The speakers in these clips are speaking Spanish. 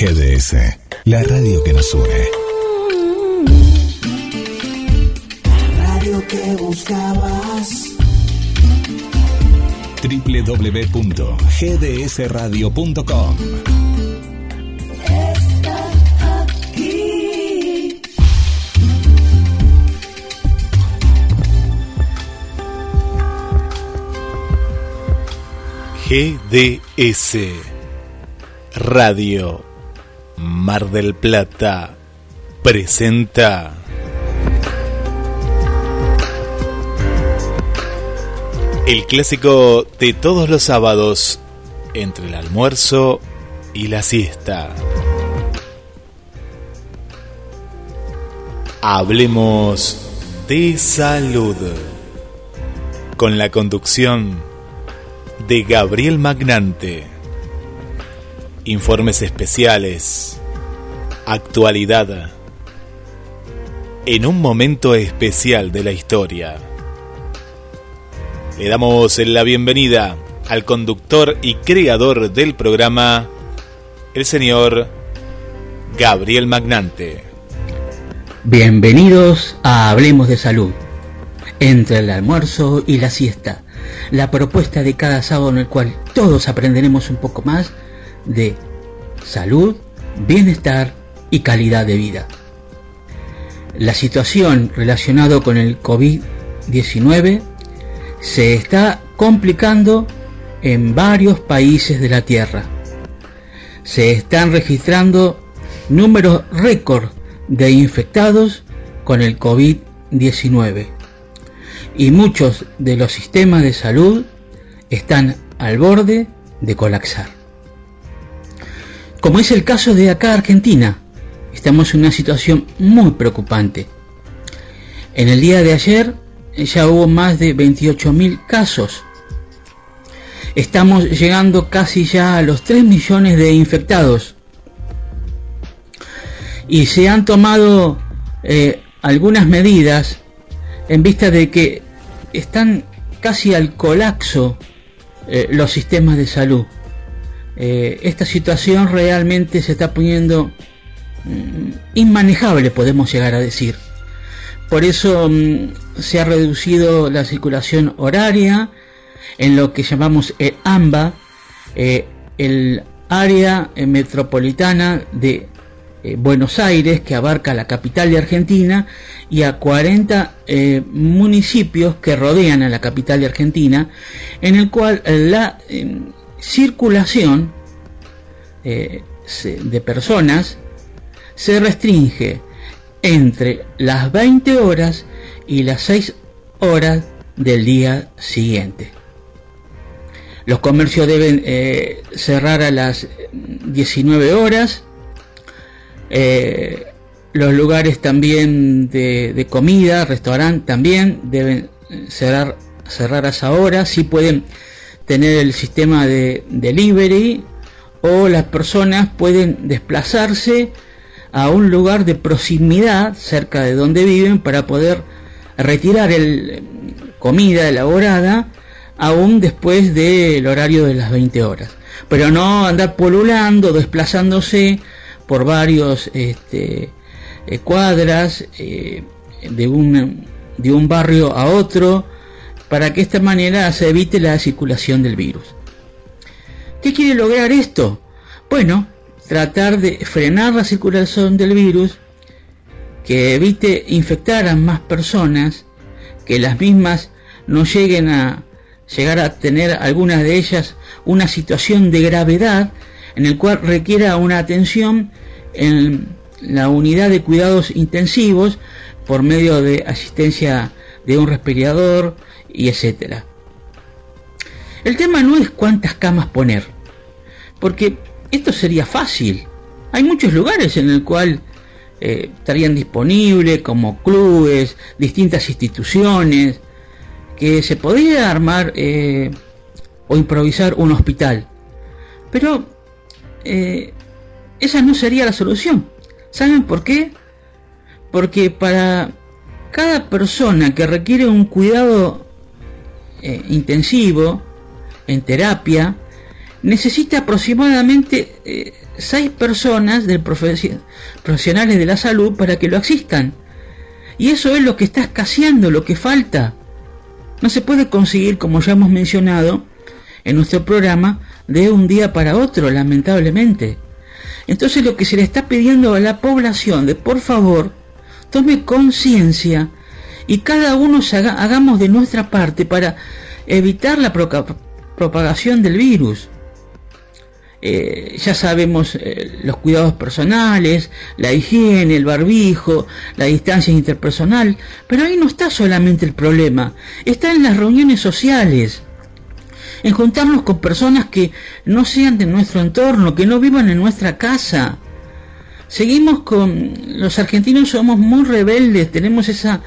GDS, la radio que nos une. La radio que buscabas. www.gdsradio.com. GDS Radio Mar del Plata presenta el clásico de todos los sábados entre el almuerzo y la siesta. Hablemos de salud con la conducción de Gabriel Magnante. Informes especiales. Actualidad. En un momento especial de la historia. Le damos la bienvenida al conductor y creador del programa, el señor Gabriel Magnante. Bienvenidos a Hablemos de Salud. Entre el almuerzo y la siesta. La propuesta de cada sábado en el cual todos aprenderemos un poco más de salud, bienestar y calidad de vida. La situación relacionada con el COVID-19 se está complicando en varios países de la Tierra. Se están registrando números récord de infectados con el COVID-19 y muchos de los sistemas de salud están al borde de colapsar. Como es el caso de acá Argentina, estamos en una situación muy preocupante. En el día de ayer ya hubo más de 28.000 casos. Estamos llegando casi ya a los 3 millones de infectados. Y se han tomado eh, algunas medidas en vista de que están casi al colapso eh, los sistemas de salud. Eh, esta situación realmente se está poniendo inmanejable, podemos llegar a decir. Por eso mm, se ha reducido la circulación horaria en lo que llamamos el AMBA, eh, el área metropolitana de Buenos Aires, que abarca la capital de Argentina, y a 40 eh, municipios que rodean a la capital de Argentina, en el cual la eh, circulación eh, de personas se restringe entre las 20 horas y las 6 horas del día siguiente. Los comercios deben cerrar a las 19 horas. Los lugares también de, comida, restaurante también deben cerrar, cerrar a esa hora. Si pueden tener el sistema de delivery o las personas pueden desplazarse a un lugar de proximidad cerca de donde viven para poder retirar el comida elaborada aún después del horario de las 20 horas. Pero no andar polulando, desplazándose por varios este, eh, cuadras eh, de, un, de un barrio a otro para que de esta manera se evite la circulación del virus. ¿Qué quiere lograr esto? Bueno, tratar de frenar la circulación del virus, que evite infectar a más personas, que las mismas no lleguen a llegar a tener algunas de ellas una situación de gravedad en el cual requiera una atención en la unidad de cuidados intensivos por medio de asistencia de un respirador y etcétera. El tema no es cuántas camas poner, porque esto sería fácil. Hay muchos lugares en el cual eh, estarían disponibles, como clubes, distintas instituciones, que se podría armar eh, o improvisar un hospital. Pero eh, esa no sería la solución. ¿Saben por qué? Porque para cada persona que requiere un cuidado intensivo en terapia, necesita aproximadamente eh, seis personas del profesionales de la salud para que lo asistan. Y eso es lo que está escaseando, lo que falta. No se puede conseguir, como ya hemos mencionado en nuestro programa, de un día para otro, lamentablemente. Entonces lo que se le está pidiendo a la población de por favor tome conciencia y cada uno hagamos de nuestra parte para evitar la propagación del virus. Eh, ya sabemos eh, los cuidados personales, la higiene, el barbijo, la distancia interpersonal, pero ahí no está solamente el problema, está en las reuniones sociales, en juntarnos con personas que no sean de nuestro entorno, que no vivan en nuestra casa. Seguimos con los argentinos somos muy rebeldes, tenemos esa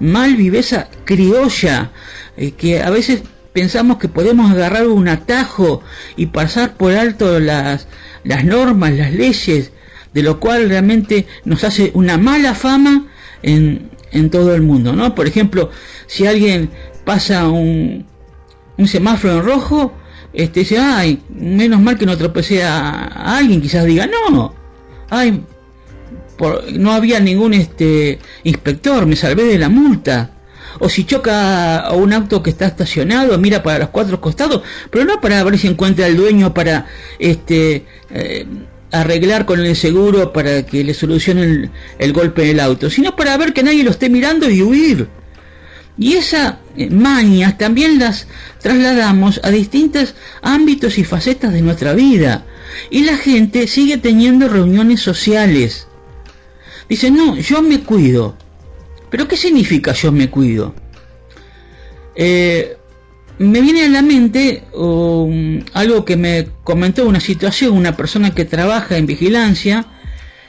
mal viveza criolla eh, que a veces pensamos que podemos agarrar un atajo y pasar por alto las, las normas, las leyes, de lo cual realmente nos hace una mala fama en, en todo el mundo, ¿no? Por ejemplo, si alguien pasa un, un semáforo en rojo, este dice, ay, menos mal que no tropecé a, alguien, quizás diga, no, ay, no había ningún este inspector, me salvé de la multa o si choca a un auto que está estacionado, mira para los cuatro costados, pero no para ver si encuentra el dueño para este eh, arreglar con el seguro para que le solucionen el, golpe del auto, sino para ver que nadie lo esté mirando y huir. Y esas eh, manias también las trasladamos a distintos ámbitos y facetas de nuestra vida. Y la gente sigue teniendo reuniones sociales. Dice, no, yo me cuido. Pero ¿qué significa yo me cuido? Eh, me viene a la mente um, algo que me comentó una situación, una persona que trabaja en vigilancia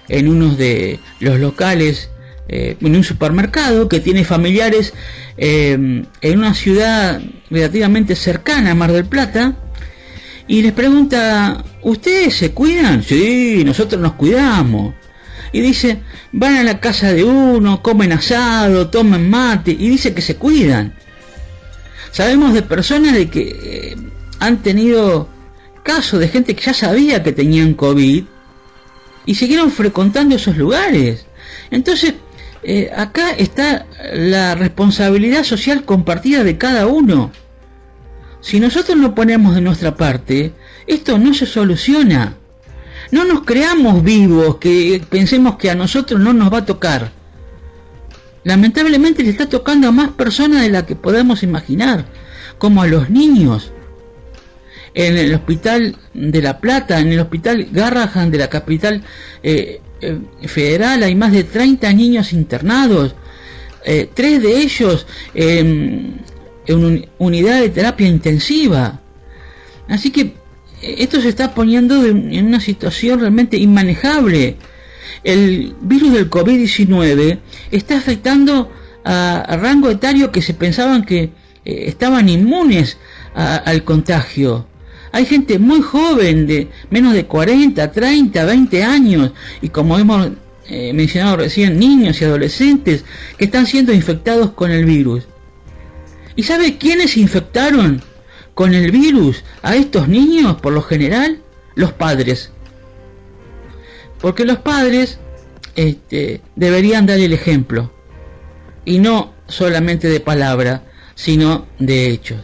en uno de los locales, eh, en un supermercado, que tiene familiares eh, en una ciudad relativamente cercana a Mar del Plata, y les pregunta, ¿ustedes se cuidan? Sí, nosotros nos cuidamos y dice, van a la casa de uno, comen asado, toman mate y dice que se cuidan. Sabemos de personas de que eh, han tenido casos de gente que ya sabía que tenían COVID y siguieron frecuentando esos lugares. Entonces, eh, acá está la responsabilidad social compartida de cada uno. Si nosotros no ponemos de nuestra parte, esto no se soluciona. No nos creamos vivos, que pensemos que a nosotros no nos va a tocar. Lamentablemente le está tocando a más personas de las que podemos imaginar, como a los niños. En el hospital de La Plata, en el hospital Garrahan de la capital eh, eh, federal, hay más de 30 niños internados, eh, tres de ellos en unidad de terapia intensiva. Así que esto se está poniendo en una situación realmente inmanejable. El virus del COVID-19 está afectando a, rango etario que se pensaban que eh, estaban inmunes al contagio. Hay gente muy joven, de menos de 40, 30, 20 años, y como hemos eh, mencionado recién, niños y adolescentes que están siendo infectados con el virus. ¿Y sabe quiénes infectaron con el virus a estos niños, por lo general, los padres. Porque los padres este, deberían dar el ejemplo. Y no solamente de palabra, sino de hechos.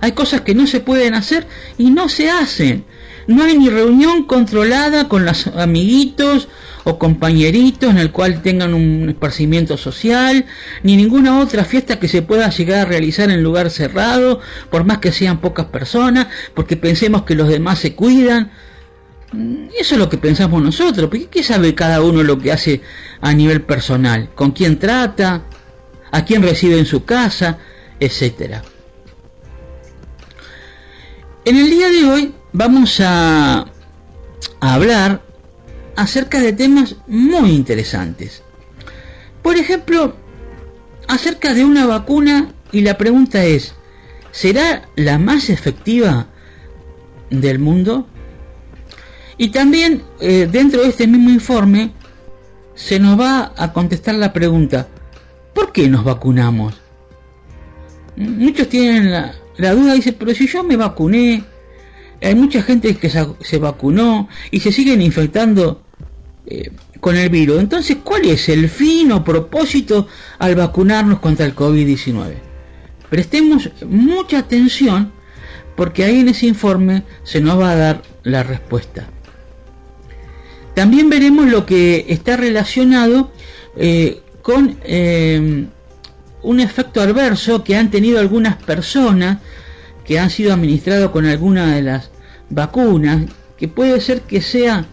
Hay cosas que no se pueden hacer y no se hacen. No hay ni reunión controlada con los amiguitos o compañeritos en el cual tengan un esparcimiento social, ni ninguna otra fiesta que se pueda llegar a realizar en lugar cerrado, por más que sean pocas personas, porque pensemos que los demás se cuidan. Mm, eso es lo que pensamos nosotros, porque ¿qué sabe cada uno lo que hace a nivel personal? ¿Con quién trata? ¿A quién recibe en su casa? Etcétera. En el día de hoy vamos a, a hablar acerca de temas muy interesantes. Por ejemplo, acerca de una vacuna y la pregunta es, ¿será la más efectiva del mundo? Y también eh, dentro de este mismo informe se nos va a contestar la pregunta, ¿por qué nos vacunamos? Muchos tienen la, la duda, dice, pero si yo me vacuné, hay mucha gente que se, vacunó y se siguen infectando eh, con el virus. Entonces, ¿cuál es el fin o propósito al vacunarnos contra el COVID-19? Prestemos mucha atención porque ahí en ese informe se nos va a dar la respuesta. También veremos lo que está relacionado eh, con eh, un efecto adverso que han tenido algunas personas que han sido administrados con alguna de las vacunas, que puede ser que sea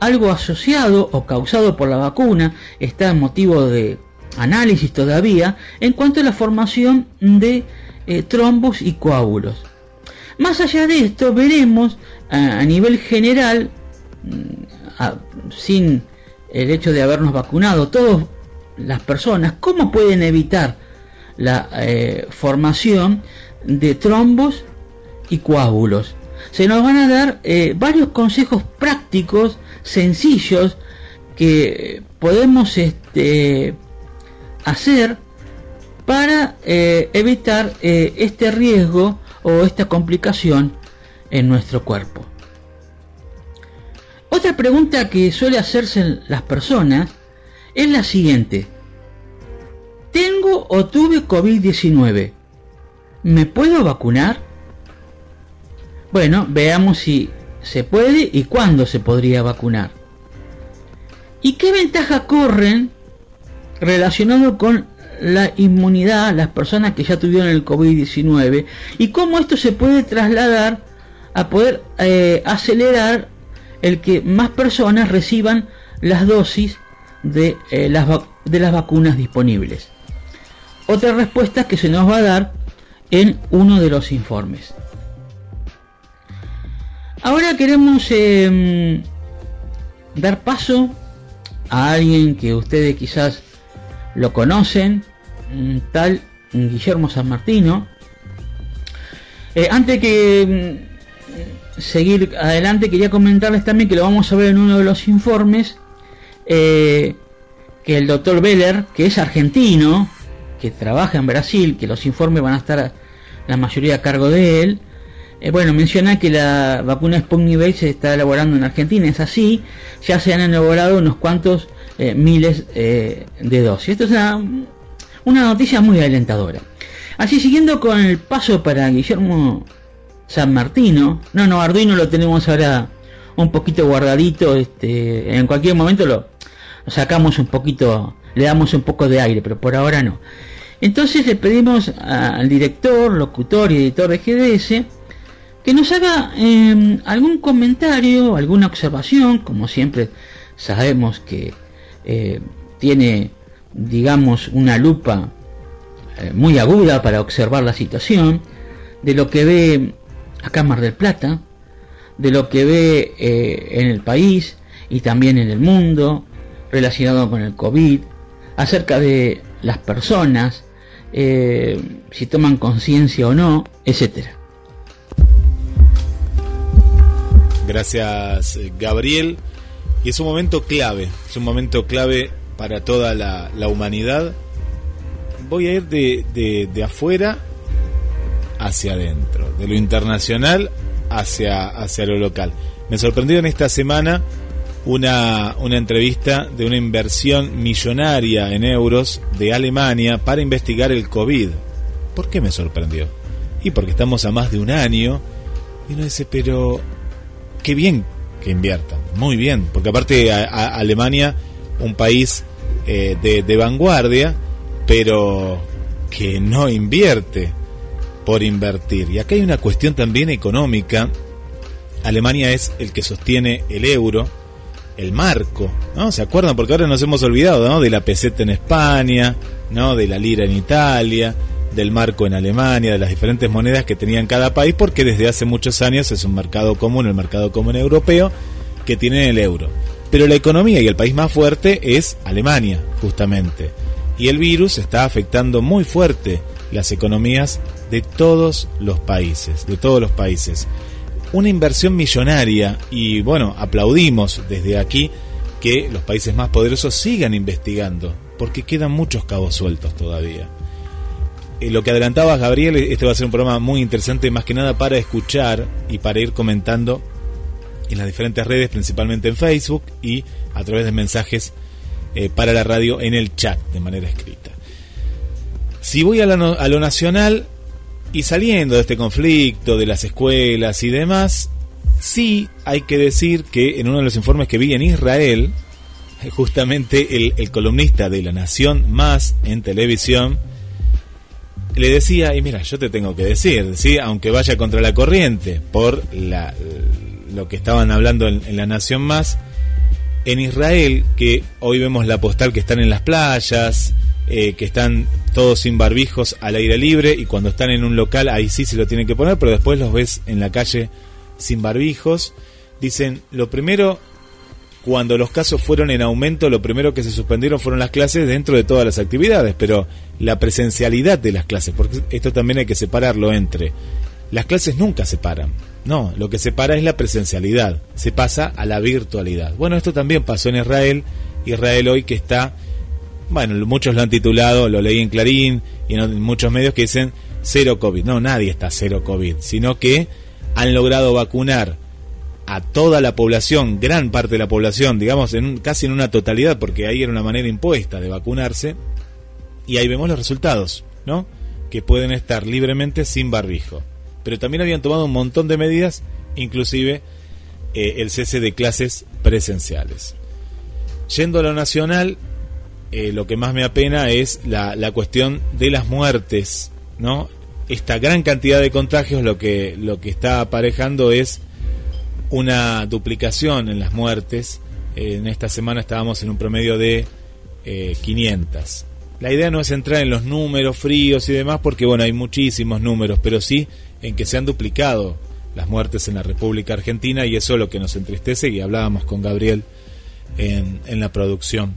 algo asociado o causado por la vacuna, está en motivo de análisis todavía, en cuanto a la formación de eh, trombos y coágulos. Más allá de esto, veremos a, nivel general, mm, sin el hecho de habernos vacunado, todas las personas, cómo pueden evitar la eh, formación de trombos y coágulos. Se nos van a dar eh, varios consejos prácticos, sencillos, que podemos este, hacer para eh, evitar eh, este riesgo o esta complicación en nuestro cuerpo. Otra pregunta que suele hacerse las personas es la siguiente. ¿Tengo o tuve COVID-19? ¿Me puedo vacunar? Bueno, veamos si se puede y cuándo se podría vacunar. ¿Y qué ventaja corren relacionado con la inmunidad, las personas que ya tuvieron el COVID-19 y cómo esto se puede trasladar a poder eh, acelerar el que más personas reciban las dosis de, eh, las de las vacunas disponibles. Otra respuesta que se nos va a dar en uno de los informes. Ahora queremos em, dar paso a alguien que ustedes quizás lo conocen, tal Guillermo San Martino. Eh, antes que em, seguir adelante, quería comentarles también que lo vamos a ver en uno de los informes, eh, que el doctor Beller, que es argentino, que trabaja en Brasil, que los informes van a estar la mayoría a cargo de él. Eh, bueno, menciona que la vacuna Sputnik V se está elaborando en Argentina, es así, ya se han elaborado unos cuantos eh, miles eh, de dosis. Esto es una, una, noticia muy alentadora. Así, siguiendo con el paso para Guillermo San Martino, no, no, Arduino lo tenemos ahora un poquito guardadito, este, en cualquier momento lo sacamos un poquito, le damos un poco de aire, pero por ahora no. Entonces le pedimos al director, locutor y editor de GDS que nos haga em, algún comentario, alguna observación, como siempre sabemos que eh, tiene, digamos, una lupa eh, muy aguda para observar la situación, de lo que ve a Cámara del Plata, de lo que ve eh, en el país y también en el mundo, relacionado con el COVID, acerca de las personas, si toman conciencia o no, etcétera. Gracias, Gabriel. Y es un momento clave, es un momento clave para toda la, humanidad. Voy a ir de, de, afuera hacia adentro, de lo internacional hacia, hacia lo local. Me sorprendió en esta semana una, una entrevista de una inversión millonaria en euros de Alemania para investigar el COVID. ¿Por qué me sorprendió? Y porque estamos a más de un año y uno dice, pero qué bien que inviertan, muy bien, porque aparte a, Alemania, un país eh, de, de vanguardia, pero que no invierte por invertir. Y acá hay una cuestión también económica. Alemania es el que sostiene el euro, el marco, ¿no? ¿Se acuerdan? Porque ahora nos hemos olvidado, ¿no? De la peseta en España, ¿no? De la lira en Italia, del marco en Alemania, de las diferentes monedas que tenían cada país, porque desde hace muchos años es un mercado común, el mercado común europeo, que tiene el euro. Pero la economía y el país más fuerte es Alemania, justamente. Y el virus está afectando muy fuerte las economías de todos los países, de todos los países una inversión millonaria y bueno, aplaudimos desde aquí que los países más poderosos sigan investigando, porque quedan muchos cabos sueltos todavía. Eh, lo que adelantabas, Gabriel, este va a ser un programa muy interesante, más que nada para escuchar y para ir comentando en las diferentes redes, principalmente en Facebook y a través de mensajes eh, para la radio en el chat de manera escrita. Si voy a lo nacional y saliendo de este conflicto, de las escuelas y demás, sí hay que decir que en uno de los informes que vi en Israel, justamente el, columnista de La Nación Más en televisión le decía, y mira, yo te tengo que decir, ¿sí? aunque vaya contra la corriente por lo que estaban hablando en, La Nación Más, en Israel, que hoy vemos la postal que están en las playas, eh, que están todos sin barbijos al aire libre, y cuando están en un local ahí sí se lo tienen que poner, pero después los ves en la calle sin barbijos, dicen, lo primero cuando los casos fueron en aumento, lo primero que se suspendieron fueron las clases dentro de todas las actividades, pero la presencialidad de las clases, porque esto también hay que separarlo entre las clases nunca se paran. No, lo que se para es la presencialidad, se pasa a la virtualidad. Bueno, esto también pasó en Israel, Israel hoy que está, bueno, muchos lo han titulado, lo leí en Clarín y en muchos medios que dicen cero COVID. No, nadie está cero COVID, sino que han logrado vacunar a toda la población, gran parte de la población, digamos, en casi en una totalidad, porque ahí era una manera impuesta de vacunarse, y ahí vemos los resultados, ¿no? Que pueden estar libremente sin barbijo. Pero también habían tomado un montón de medidas, inclusive eh, el cese de clases presenciales. Yendo a lo nacional, eh, lo que más me apena es la, la cuestión de las muertes, ¿no? Esta gran cantidad de contagios lo que, lo que está aparejando es una duplicación en las muertes. En esta semana estábamos en un promedio de 500. Eh, la idea no es entrar en los números fríos y demás, porque bueno, hay muchísimos números, pero sí en que se han duplicado las muertes en la República Argentina y eso es lo que nos entristece y hablábamos con Gabriel en, en la producción.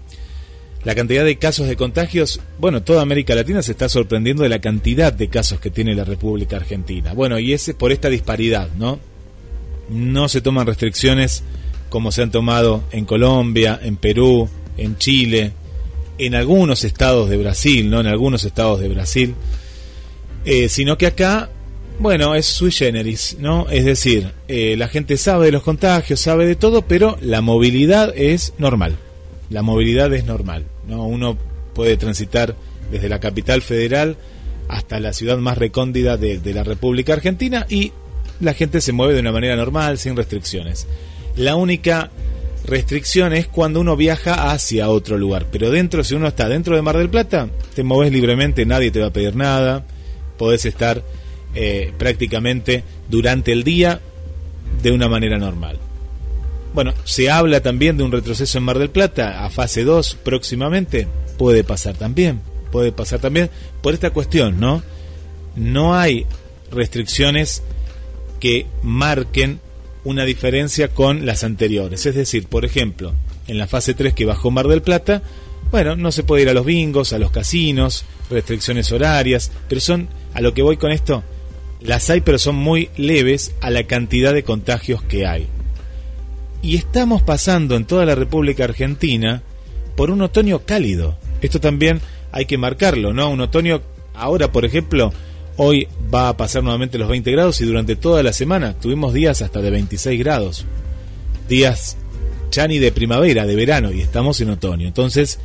La cantidad de casos de contagios, bueno, toda América Latina se está sorprendiendo de la cantidad de casos que tiene la República Argentina. Bueno, y es por esta disparidad, ¿no? No se toman restricciones como se han tomado en Colombia, en Perú, en Chile, en algunos estados de Brasil, ¿no? En algunos estados de Brasil. Eh, sino que acá, bueno, es sui generis, ¿no? Es decir, eh, la gente sabe de los contagios, sabe de todo, pero la movilidad es normal. La movilidad es normal, ¿no? Uno puede transitar desde la capital federal hasta la ciudad más recóndida de la República Argentina y la gente se mueve de una manera normal, sin restricciones. La única restricción es cuando uno viaja hacia otro lugar. Pero dentro, si uno está dentro de Mar del Plata, te mueves libremente, nadie te va a pedir nada. Podés estar eh, prácticamente durante el día de una manera normal. Bueno, se habla también de un retroceso en Mar del Plata a fase 2 próximamente. Puede pasar también, puede pasar también por esta cuestión, ¿no? No hay restricciones que marquen una diferencia con las anteriores. Es decir, por ejemplo, en la fase 3 que bajó Mar del Plata, bueno, no se puede ir a los bingos, a los casinos, restricciones horarias, pero son, a lo que voy con esto, las hay pero son muy leves a la cantidad de contagios que hay. Y estamos pasando en toda la República Argentina por un otoño cálido. Esto también hay que marcarlo, ¿no? Un otoño, ahora por ejemplo, Hoy va a pasar nuevamente los 20 grados y durante toda la semana tuvimos días hasta de 26 grados. Días chani de primavera, de verano y estamos en otoño. Entonces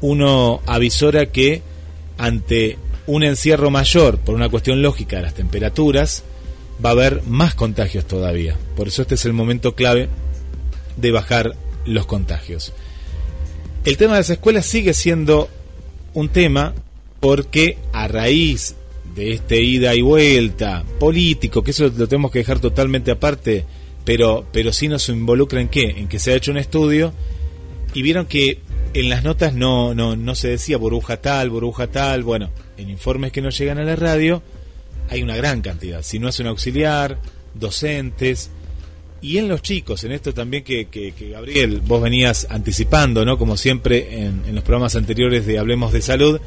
uno avisora que ante un encierro mayor por una cuestión lógica de las temperaturas, va a haber más contagios todavía. Por eso este es el momento clave de bajar los contagios. El tema de las escuelas sigue siendo un tema porque a raíz de este ida y vuelta político, que eso lo tenemos que dejar totalmente aparte, pero, pero sí nos involucra en qué, en que se ha hecho un estudio y vieron que en las notas no, no, no se decía burbuja tal, burbuja tal, bueno, en informes que nos llegan a la radio hay una gran cantidad, si no es un auxiliar, docentes, y en los chicos, en esto también que, que, Gabriel, vos venías anticipando, ¿no? Como siempre en, en los programas anteriores de Hablemos de Salud,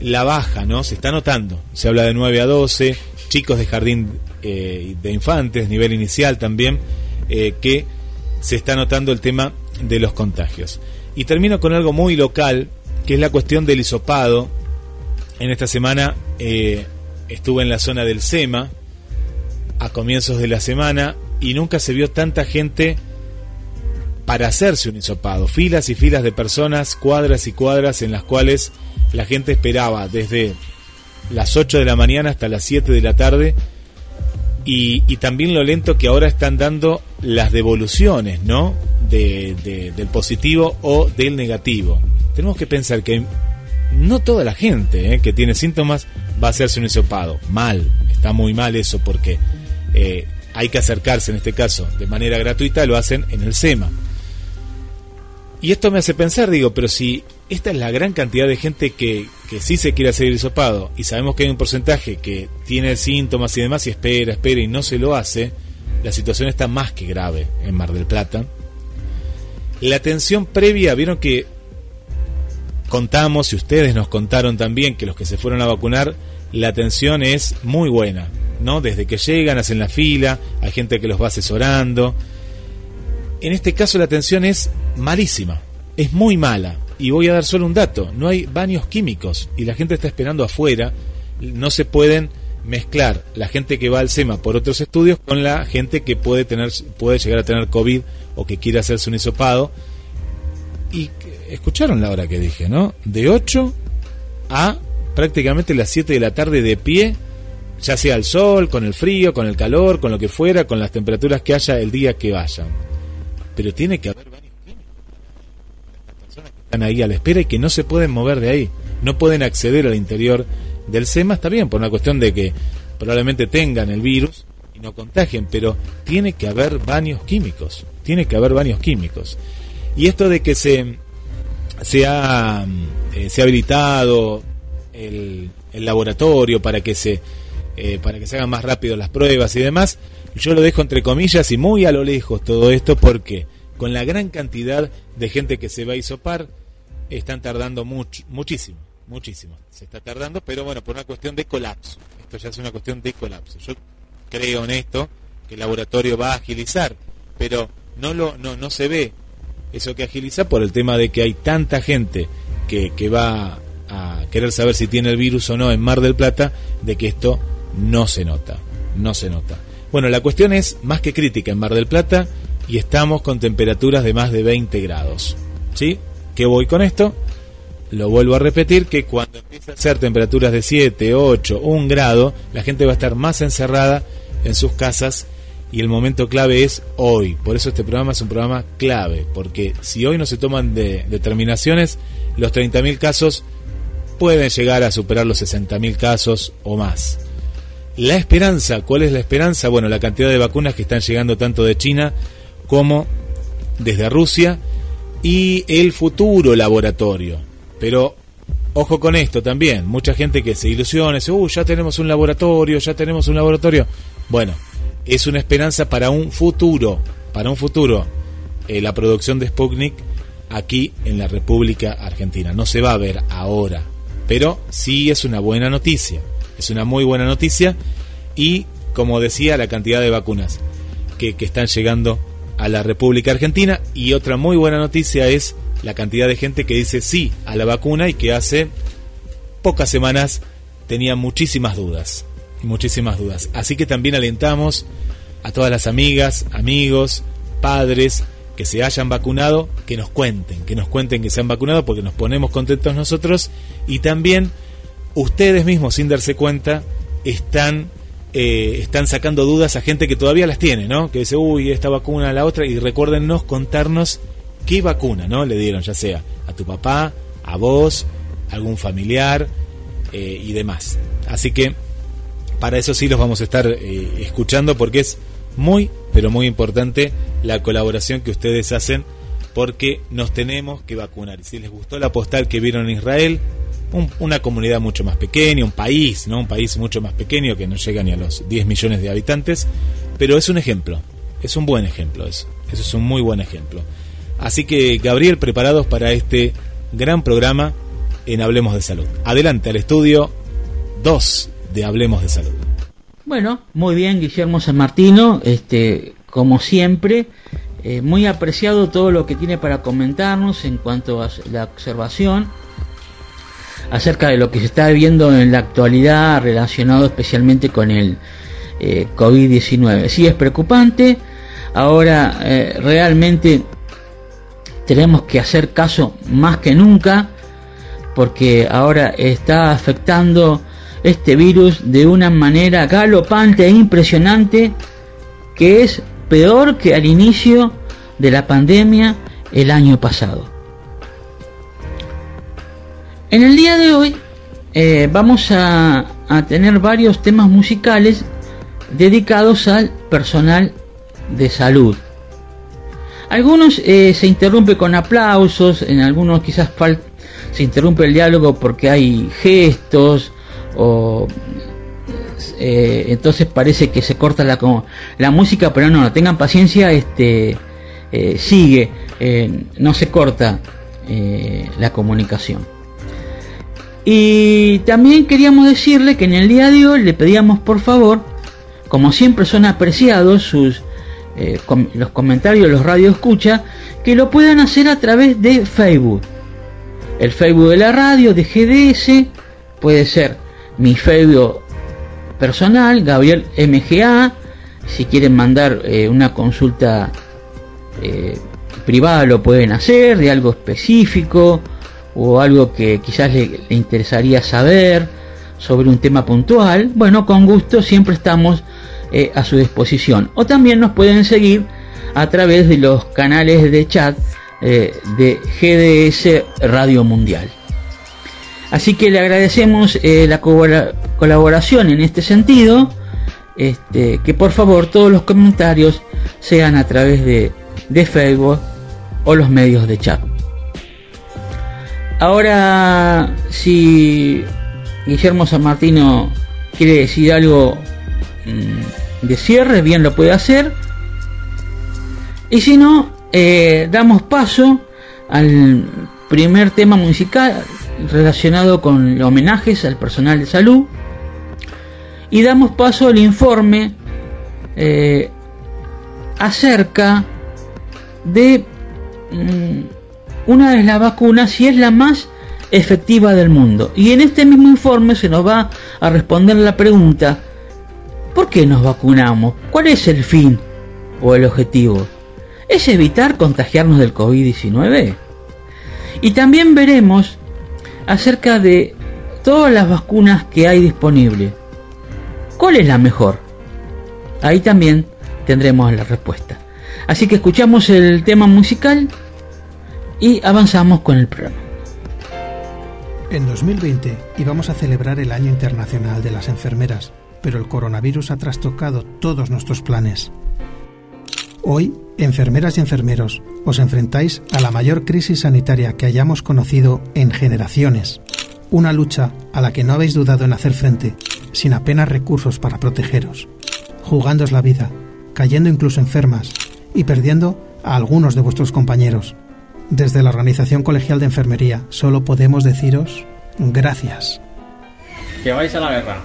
la baja, ¿no? Se está notando. Se habla de 9 a 12, chicos de jardín eh, de infantes, nivel inicial también, eh, que se está notando el tema de los contagios. Y termino con algo muy local, que es la cuestión del hisopado. En esta semana eh, estuve en la zona del SEMA a comienzos de la semana y nunca se vio tanta gente para hacerse un hisopado. Filas y filas de personas, cuadras y cuadras en las cuales la gente esperaba desde las 8 de la mañana hasta las 7 de la tarde y, también lo lento que ahora están dando las devoluciones, ¿no? De, del positivo o del negativo. Tenemos que pensar que no toda la gente ¿eh? que tiene síntomas va a hacerse un hisopado. Mal, está muy mal eso porque eh, hay que acercarse en este caso de manera gratuita, lo hacen en el SEMA. Y esto me hace pensar, digo, pero si esta es la gran cantidad de gente que, que sí se quiere hacer el hisopado y sabemos que hay un porcentaje que tiene síntomas y demás y espera, espera y no se lo hace, la situación está más que grave en Mar del Plata. La atención previa, vieron que contamos y ustedes nos contaron también que los que se fueron a vacunar, la atención es muy buena, ¿no? Desde que llegan, hacen la fila, hay gente que los va asesorando. En este caso la atención es malísima, es muy mala. Y voy a dar solo un dato, no hay baños químicos y la gente está esperando afuera, no se pueden mezclar la gente que va al SEMA por otros estudios con la gente que puede tener puede llegar a tener COVID o que quiere hacerse un hisopado. Y escucharon la hora que dije, ¿no? De 8 a prácticamente las 7 de la tarde de pie, ya sea el sol, con el frío, con el calor, con lo que fuera, con las temperaturas que haya el día que vayan. Pero tiene que haber ahí a la espera y que no se pueden mover de ahí, no pueden acceder al interior del SEMA, está bien, por una cuestión de que probablemente tengan el virus y no contagien, pero tiene que haber baños químicos, tiene que haber baños químicos. Y esto de que se, se, ha, eh, se ha habilitado el, el, laboratorio para que, se, eh, para que se hagan más rápido las pruebas y demás, yo lo dejo entre comillas y muy a lo lejos todo esto porque con la gran cantidad de gente que se va a isopar, están tardando muchísimo, muchísimo. Se está tardando, pero bueno, por una cuestión de colapso. Esto ya es una cuestión de colapso. Yo creo en esto, que el laboratorio va a agilizar, pero no, lo, no, no se ve eso que agiliza por el tema de que hay tanta gente que, que va a querer saber si tiene el virus o no en Mar del Plata, de que esto no se nota, no se nota. Bueno, la cuestión es más que crítica en Mar del Plata y estamos con temperaturas de más de 20 grados. ¿Sí? ¿Qué voy con esto? Lo vuelvo a repetir que cuando empieza a ser temperaturas de 7, 8, 1 grado, la gente va a estar más encerrada en sus casas y el momento clave es hoy. Por eso este programa es un programa clave, porque si hoy no se toman de, determinaciones, los 30.000 casos pueden llegar a superar los 60.000 casos o más. La esperanza, ¿cuál es la esperanza? Bueno, la cantidad de vacunas que están llegando tanto de China como desde Rusia y el futuro laboratorio. Pero ojo con esto también, mucha gente que se ilusiona, dice, uh, ya tenemos un laboratorio, ya tenemos un laboratorio. Bueno, es una esperanza para un futuro, para un futuro, eh, la producción de Sputnik aquí en la República Argentina. No se va a ver ahora, pero sí es una buena noticia, es una muy buena noticia y, como decía, la cantidad de vacunas que, que están llegando a la República Argentina. Y otra muy buena noticia es la cantidad de gente que dice sí a la vacuna y que hace pocas semanas tenía muchísimas dudas. Muchísimas dudas. Así que también alentamos a todas las amigas, amigos, padres que se hayan vacunado, que nos cuenten, que nos cuenten que se han vacunado porque nos ponemos contentos nosotros y también ustedes mismos sin darse cuenta están eh, están sacando dudas a gente que todavía las tiene, ¿no? Que dice, uy, esta vacuna, la otra, y recuérdennos contarnos qué vacuna, ¿no? Le dieron, ya sea a tu papá, a vos, algún familiar eh, y demás. Así que para eso sí los vamos a estar eh, escuchando porque es muy, pero muy importante la colaboración que ustedes hacen porque nos tenemos que vacunar. Si les gustó la postal que vieron en Israel, una comunidad mucho más pequeña, un país, ¿no? Un país mucho más pequeño que no llega ni a los 10 millones de habitantes, pero es un ejemplo, es un buen ejemplo eso, eso es un muy buen ejemplo. Así que, Gabriel, preparados para este gran programa en Hablemos de Salud. Adelante al estudio 2 de Hablemos de Salud. Bueno, muy bien, Guillermo San Martino, este, como siempre, eh, muy apreciado todo lo que tiene para comentarnos en cuanto a la observación acerca de lo que se está viendo en la actualidad relacionado especialmente con el eh, COVID-19. Sí es preocupante, ahora eh, realmente tenemos que hacer caso más que nunca porque ahora está afectando este virus de una manera galopante e impresionante que es peor que al inicio de la pandemia el año pasado. En el día de hoy eh, vamos a, tener varios temas musicales dedicados al personal de salud. Algunos eh, se interrumpe con aplausos, en algunos quizás se interrumpe el diálogo porque hay gestos o eh, entonces parece que se corta la, la música, pero no, tengan paciencia, este sigue, no se corta la comunicación. Y también queríamos decirle que en el día de hoy le pedíamos por favor, como siempre son apreciados sus eh, los comentarios, los radio escucha, que lo puedan hacer a través de Facebook. El Facebook de la radio, de GDS, puede ser mi Facebook personal, Gabriel MGA. Si quieren mandar eh, una consulta eh, privada lo pueden hacer, de algo específico o algo que quizás le, interesaría saber sobre un tema puntual, bueno, con gusto siempre estamos eh, a su disposición. O también nos pueden seguir a través de los canales de chat eh, de GDS Radio Mundial. Así que le agradecemos eh, la colaboración en este sentido. Este, que por favor todos los comentarios sean a través de, de Facebook o los medios de chat. Ahora, si Guillermo San Martino quiere decir algo mm, de cierre, bien lo puede hacer. Y si no, eh, damos paso al primer tema musical relacionado con homenajes al personal de salud. Y damos paso al informe eh, acerca de mm, una de las vacunas y es la más efectiva del mundo. Y en este mismo informe se nos va a responder la pregunta, ¿por qué nos vacunamos? ¿Cuál es el fin o el objetivo? ¿Es evitar contagiarnos del COVID-19? Y también veremos acerca de todas las vacunas que hay disponibles. ¿Cuál es la mejor? Ahí también tendremos la respuesta. Así que escuchamos el tema musical y avanzamos con el programa. En 2020 íbamos a celebrar el Año Internacional de las Enfermeras, pero el coronavirus ha trastocado todos nuestros planes. Hoy, enfermeras y enfermeros, os enfrentáis a la mayor crisis sanitaria que hayamos conocido en generaciones. Una lucha a la que no habéis dudado en hacer frente, sin apenas recursos para protegeros, jugándos la vida, cayendo incluso enfermas y perdiendo a algunos de vuestros compañeros. Desde la Organización Colegial de Enfermería solo podemos deciros gracias. Que vais a la guerra.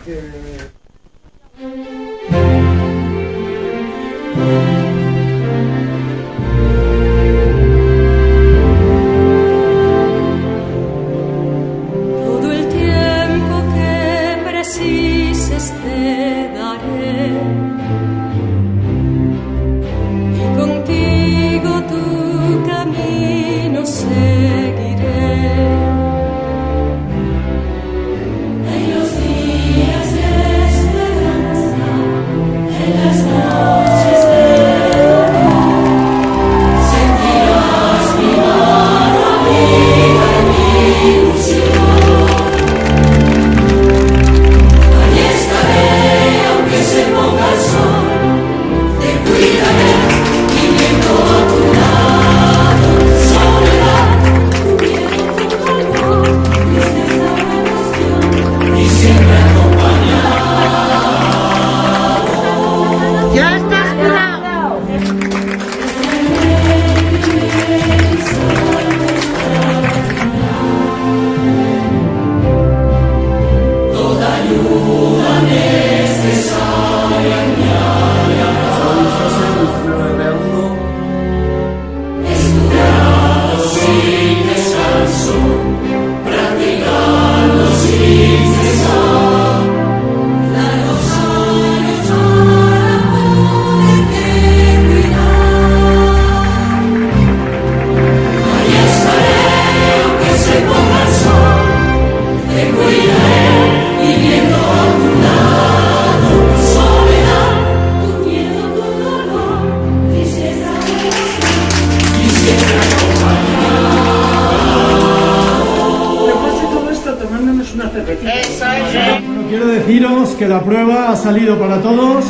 La prueba ha salido para todos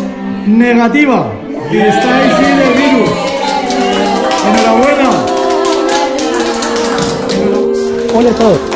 negativa y estáis sin el virus. Enhorabuena. Hola a todos.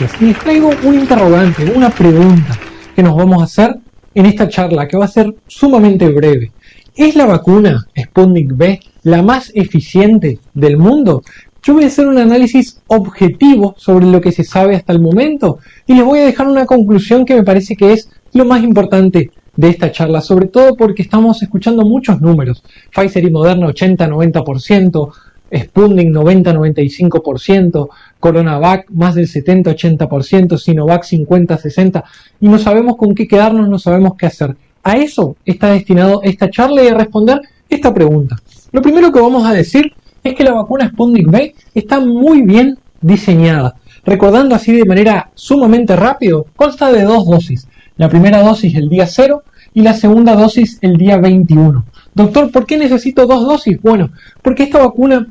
Les traigo un interrogante, una pregunta que nos vamos a hacer en esta charla que va a ser sumamente breve. ¿Es la vacuna Sputnik V la más eficiente del mundo? Yo voy a hacer un análisis objetivo sobre lo que se sabe hasta el momento y les voy a dejar una conclusión que me parece que es lo más importante de esta charla, sobre todo porque estamos escuchando muchos números. Pfizer y Moderna 80-90%, Sputnik 90-95%, Coronavac más del 70-80%, Sinovac 50-60%, y no sabemos con qué quedarnos, no sabemos qué hacer. A eso está destinado esta charla y a responder esta pregunta. Lo primero que vamos a decir es que la vacuna Sputnik V está muy bien diseñada. Recordando así de manera sumamente rápido, consta de dos dosis. La primera dosis el día 0 y la segunda dosis el día 21. Doctor, ¿por qué necesito dos dosis? Bueno, porque esta vacuna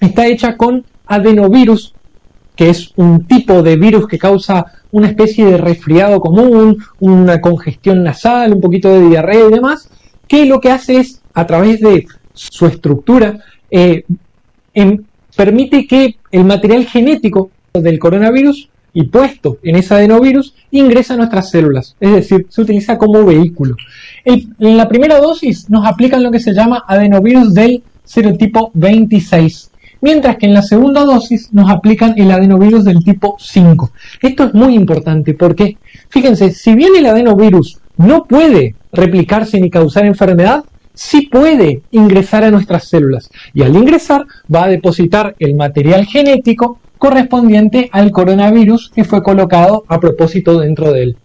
está hecha con adenovirus, que es un tipo de virus que causa una especie de resfriado común, una congestión nasal, un poquito de diarrea y demás, que lo que hace es, a través de su estructura, eh, em- permite que el material genético del coronavirus y puesto en ese adenovirus ingresa a nuestras células, es decir, se utiliza como vehículo. En la primera dosis nos aplican lo que se llama adenovirus del serotipo 26, mientras que en la segunda dosis nos aplican el adenovirus del tipo 5. Esto es muy importante porque, fíjense, si bien el adenovirus no puede replicarse ni causar enfermedad, sí puede ingresar a nuestras células y al ingresar va a depositar el material genético correspondiente al coronavirus que fue colocado a propósito dentro de él.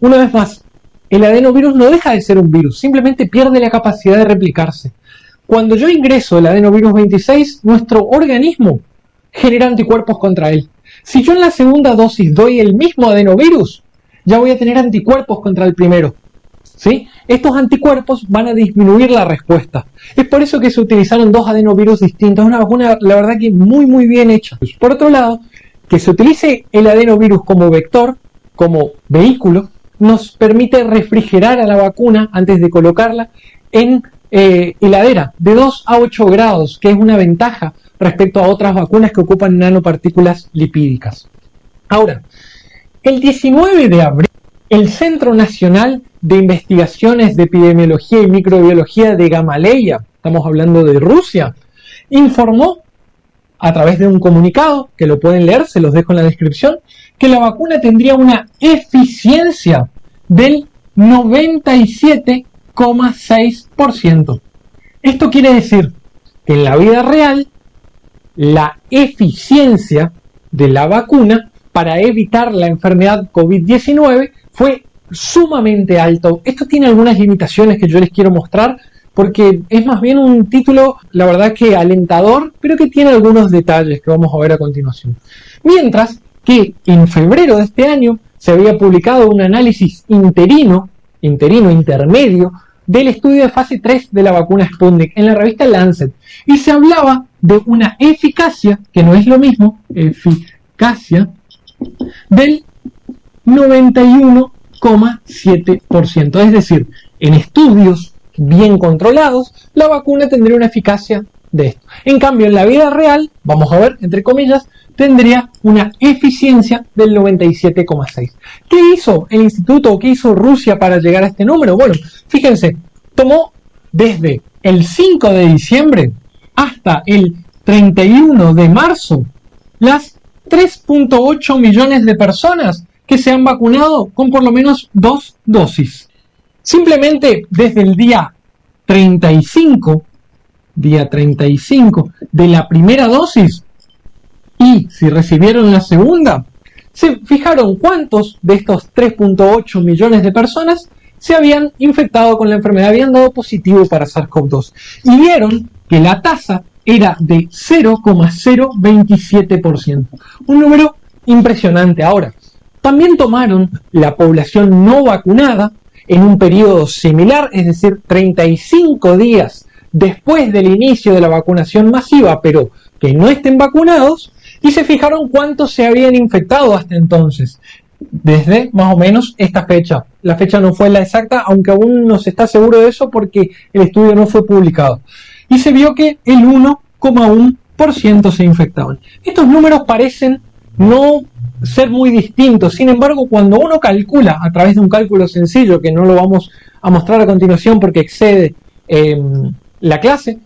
Una vez más, el adenovirus no deja de ser un virus, simplemente pierde la capacidad de replicarse. Cuando yo ingreso el adenovirus 26, nuestro organismo genera anticuerpos contra él. Si yo en la segunda dosis doy el mismo adenovirus, ya voy a tener anticuerpos contra el primero. ¿Sí? Estos anticuerpos van a disminuir la respuesta. Es por eso que se utilizaron dos adenovirus distintos. Una vacuna, la verdad que muy, muy bien hecha. Por otro lado, que se utilice el adenovirus como vector, como vehículo, nos permite refrigerar a la vacuna antes de colocarla en eh, heladera de 2 a 8 grados, que es una ventaja respecto a otras vacunas que ocupan nanopartículas lipídicas. Ahora, el 19 de abril, el Centro Nacional de Investigaciones de Epidemiología y Microbiología de Gamaleya, estamos hablando de Rusia, informó a través de un comunicado, que lo pueden leer, se los dejo en la descripción, que la vacuna tendría una eficiencia del 97,6%. Esto quiere decir que en la vida real la eficiencia de la vacuna para evitar la enfermedad COVID-19 fue sumamente alto. Esto tiene algunas limitaciones que yo les quiero mostrar porque es más bien un título, la verdad que alentador, pero que tiene algunos detalles que vamos a ver a continuación. Mientras que en febrero de este año se había publicado un análisis interino, interino intermedio, del estudio de fase 3 de la vacuna Sputnik en la revista Lancet. Y se hablaba de una eficacia, que no es lo mismo, eficacia, del 91,7%. Es decir, en estudios bien controlados, la vacuna tendría una eficacia de esto. En cambio, en la vida real, vamos a ver, entre comillas, tendría una eficiencia del 97,6. ¿Qué hizo el instituto o qué hizo Rusia para llegar a este número? Bueno, fíjense, tomó desde el 5 de diciembre hasta el 31 de marzo las 3.8 millones de personas que se han vacunado con por lo menos dos dosis. Simplemente desde el día 35, día 35 de la primera dosis y si recibieron la segunda, se fijaron cuántos de estos 3.8 millones de personas se habían infectado con la enfermedad, habían dado positivo para SARS-CoV-2 y vieron que la tasa era de 0,027%. Un número impresionante. Ahora, también tomaron la población no vacunada en un periodo similar, es decir, 35 días después del inicio de la vacunación masiva, pero que no estén vacunados, y se fijaron cuántos se habían infectado hasta entonces, desde más o menos esta fecha. La fecha no fue la exacta, aunque aún no se está seguro de eso porque el estudio no fue publicado. Y se vio que el 1,1% se infectaban. Estos números parecen no ser muy distintos. Sin embargo, cuando uno calcula a través de un cálculo sencillo, que no lo vamos a mostrar a continuación porque excede em, la clase,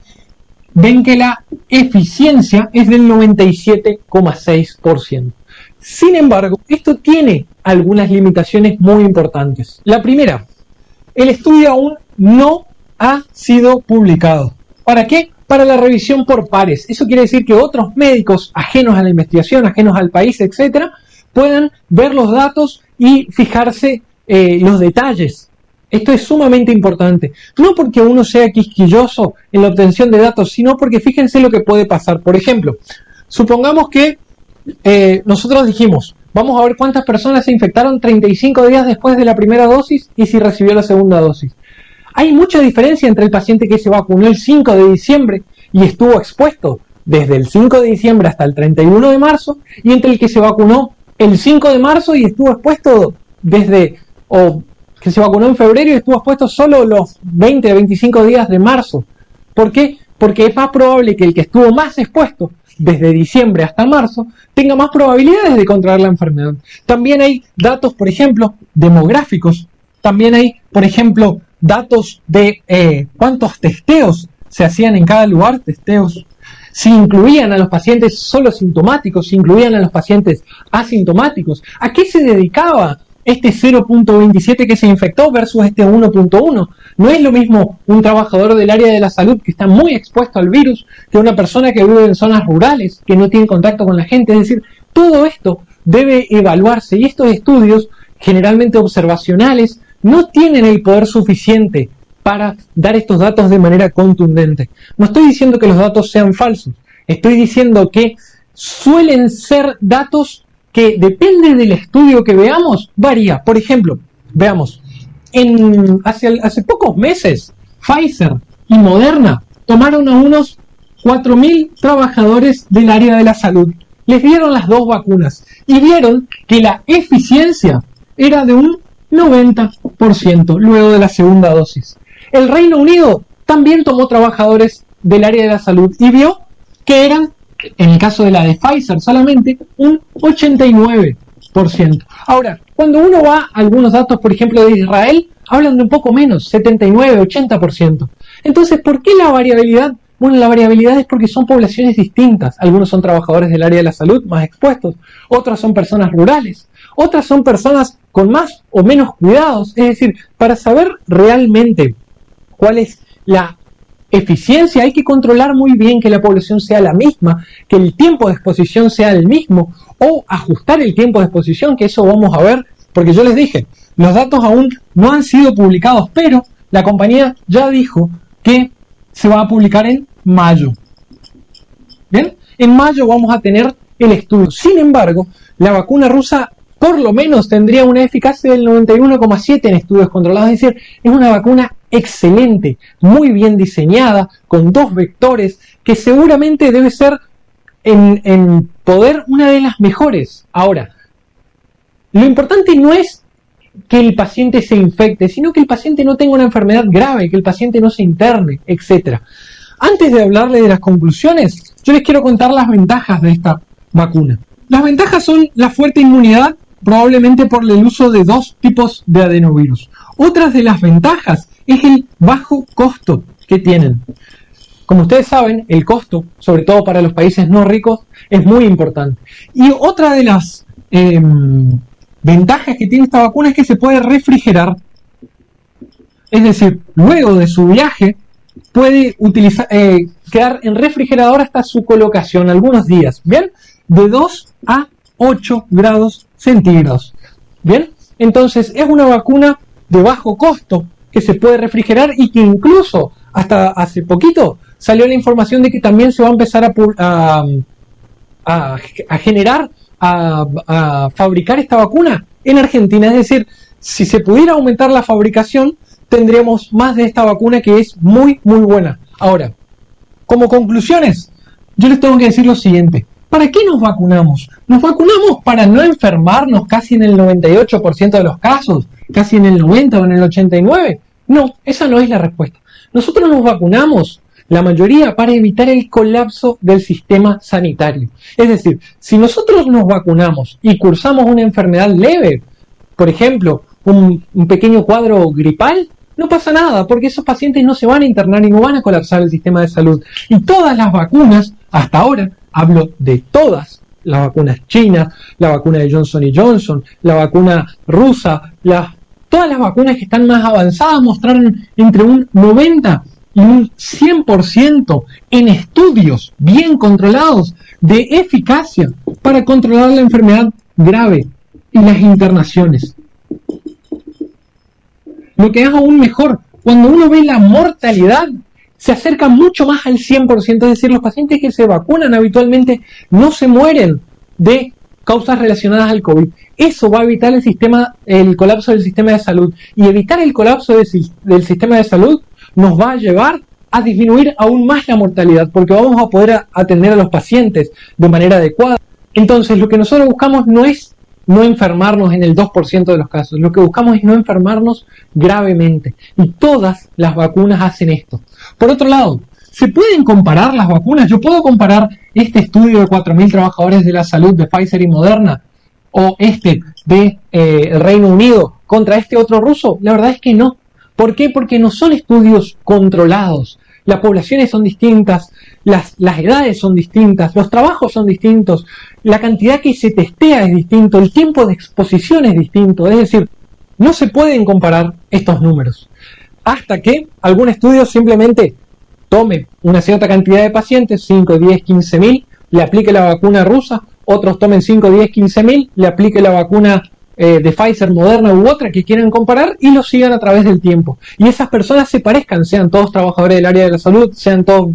ven que la eficiencia es del 97,6%. Sin embargo, esto tiene algunas limitaciones muy importantes. La primera, el estudio aún no ha sido publicado. ¿Para qué? Para la revisión por pares. Eso quiere decir que otros médicos ajenos a la investigación, ajenos al país, etcétera, puedan ver los datos y fijarse eh, los detalles. Esto es sumamente importante. No porque uno sea quisquilloso en la obtención de datos, sino porque fíjense lo que puede pasar. Por ejemplo, supongamos que eh, nosotros dijimos, vamos a ver cuántas personas se infectaron 35 días después de la primera dosis y si recibió la segunda dosis. Hay mucha diferencia entre el paciente que se vacunó el 5 de diciembre y estuvo expuesto desde el 5 de diciembre hasta el 31 de marzo y entre el que se vacunó el 5 de marzo y estuvo expuesto desde, que se vacunó en febrero y estuvo expuesto solo los 20 o 25 días de marzo. ¿Por qué? Porque es más probable que el que estuvo más expuesto desde diciembre hasta marzo tenga más probabilidades de contraer la enfermedad. También hay datos, por ejemplo, demográficos. También hay, por ejemplo, datos de eh, cuántos testeos se hacían en cada lugar, testeos si incluían a los pacientes solo sintomáticos, si incluían a los pacientes asintomáticos, a qué se dedicaba este 0.27 que se infectó versus este 1.1. No es lo mismo un trabajador del área de la salud que está muy expuesto al virus que una persona que vive en zonas rurales, que no tiene contacto con la gente. Es decir, todo esto debe evaluarse y estos estudios, generalmente observacionales, no tienen el poder suficiente para dar estos datos de manera contundente. No estoy diciendo que los datos sean falsos, estoy diciendo que suelen ser datos que depende del estudio que veamos, varía. Por ejemplo, veamos, en, hace, hace pocos meses, Pfizer y Moderna tomaron a unos 4.000 trabajadores del área de la salud. Les dieron las dos vacunas y vieron que la eficiencia era de un 90% luego de la segunda dosis. El Reino Unido también tomó trabajadores del área de la salud y vio que eran, en el caso de la de Pfizer solamente, un 89%. Ahora, cuando uno va a algunos datos, por ejemplo, de Israel, hablan de un poco menos, 79, 80%. Entonces, ¿por qué la variabilidad? Bueno, la variabilidad es porque son poblaciones distintas. Algunos son trabajadores del área de la salud más expuestos, otros son personas rurales, otras son personas con más o menos cuidados. Es decir, para saber realmente cuál es la eficiencia, hay que controlar muy bien que la población sea la misma, que el tiempo de exposición sea el mismo, o ajustar el tiempo de exposición, que eso vamos a ver, porque yo les dije, los datos aún no han sido publicados, pero la compañía ya dijo que se va a publicar en mayo. Bien, en mayo vamos a tener el estudio. Sin embargo, la vacuna rusa por lo menos tendría una eficacia del 91,7 en estudios controlados, es decir, es una vacuna excelente, muy bien diseñada, con dos vectores, que seguramente debe ser en, poder una de las mejores. Ahora, lo importante no es que el paciente se infecte, sino que el paciente no tenga una enfermedad grave, que el paciente no se interne, etc. Antes de hablarle de las conclusiones, yo les quiero contar las ventajas de esta vacuna. Las ventajas son la fuerte inmunidad, probablemente por el uso de dos tipos de adenovirus. Otras de las ventajas es el bajo costo que tienen. Como ustedes saben, el costo, sobre todo para los países no ricos, es muy importante. Y otra de las eh, ventajas que tiene esta vacuna es que se puede refrigerar. Es decir, luego de su viaje, puede eh, quedar en refrigerador hasta su colocación, algunos días. ¿Bien? De 2 a 8 grados centígrados. ¿Bien? Entonces, es una vacuna de bajo costo que se puede refrigerar y que incluso hasta hace poquito salió la información de que también se va a empezar a, a, a, a generar, a, fabricar esta vacuna en Argentina. Es decir, si se pudiera aumentar la fabricación, tendríamos más de esta vacuna que es muy, muy buena. Ahora, como conclusiones, yo les tengo que decir lo siguiente. ¿Para qué nos vacunamos? Nos vacunamos para no enfermarnos casi en el 98% de los casos, casi en el 90 o en el 89. No, esa no es la respuesta. Nosotros nos vacunamos, la mayoría, para evitar el colapso del sistema sanitario. Es decir, si nosotros nos vacunamos y cursamos una enfermedad leve, por ejemplo, un, un pequeño cuadro gripal, no pasa nada, porque esos pacientes no se van a internar y no van a colapsar el sistema de salud. Y todas las vacunas, hasta ahora, hablo de todas las vacunas chinas, la vacuna de Johnson y Johnson, la vacuna rusa, todas las vacunas que están más avanzadas mostraron entre un 90 y un 100% en estudios bien controlados de eficacia para controlar la enfermedad grave y las internaciones. Lo que es aún mejor, cuando uno ve la mortalidad, se acerca mucho más al 100%, es decir, los pacientes que se vacunan habitualmente no se mueren de causas relacionadas al COVID. Eso va a evitar el sistema, el colapso del sistema de salud. Y evitar el colapso del, sistema de salud nos va a llevar a disminuir aún más la mortalidad, porque vamos a poder atender a los pacientes de manera adecuada. Entonces, lo que nosotros buscamos no es no enfermarnos en el 2% de los casos. Lo que buscamos es no enfermarnos gravemente. Y todas las vacunas hacen esto. Por otro lado, ¿se pueden comparar las vacunas? Yo puedo comparar este estudio de 4.000 trabajadores de la salud de Pfizer y Moderna o este de eh, Reino Unido contra este otro ruso. La verdad es que no. ¿Por qué? Porque no son estudios controlados las poblaciones son distintas, las, las edades son distintas, los trabajos son distintos, la cantidad que se testea es distinto, el tiempo de exposición es distinto, es decir, no se pueden comparar estos números. Hasta que algún estudio simplemente tome una cierta cantidad de pacientes, 5, 10, 15 mil, le aplique la vacuna rusa, otros tomen 5, 10, 15 mil, le aplique la vacuna eh, de Pfizer, Moderna u otra que quieran comparar y lo sigan a través del tiempo. Y esas personas se parezcan, sean todos trabajadores del área de la salud, sean todos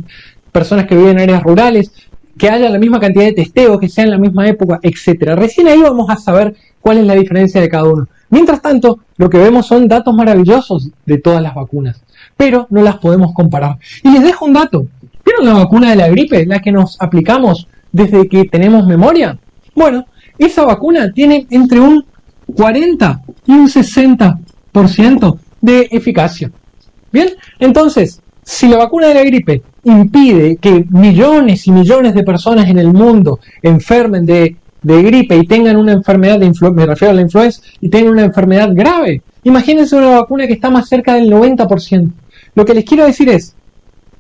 personas que viven en áreas rurales, que haya la misma cantidad de testeos, que sea en la misma época, etcétera. Recién ahí vamos a saber cuál es la diferencia de cada uno. Mientras tanto, lo que vemos son datos maravillosos de todas las vacunas, pero no las podemos comparar. Y les dejo un dato. ¿Vieron la vacuna de la gripe, la que nos aplicamos desde que tenemos memoria? Bueno, esa vacuna tiene entre un 40 y un 60% de eficacia. Bien, entonces, si la vacuna de la gripe impide que millones y millones de personas en el mundo enfermen de, de gripe y tengan una enfermedad de influenza, me refiero a la influenza, y tengan una enfermedad grave, imagínense una vacuna que está más cerca del 90%. Lo que les quiero decir es,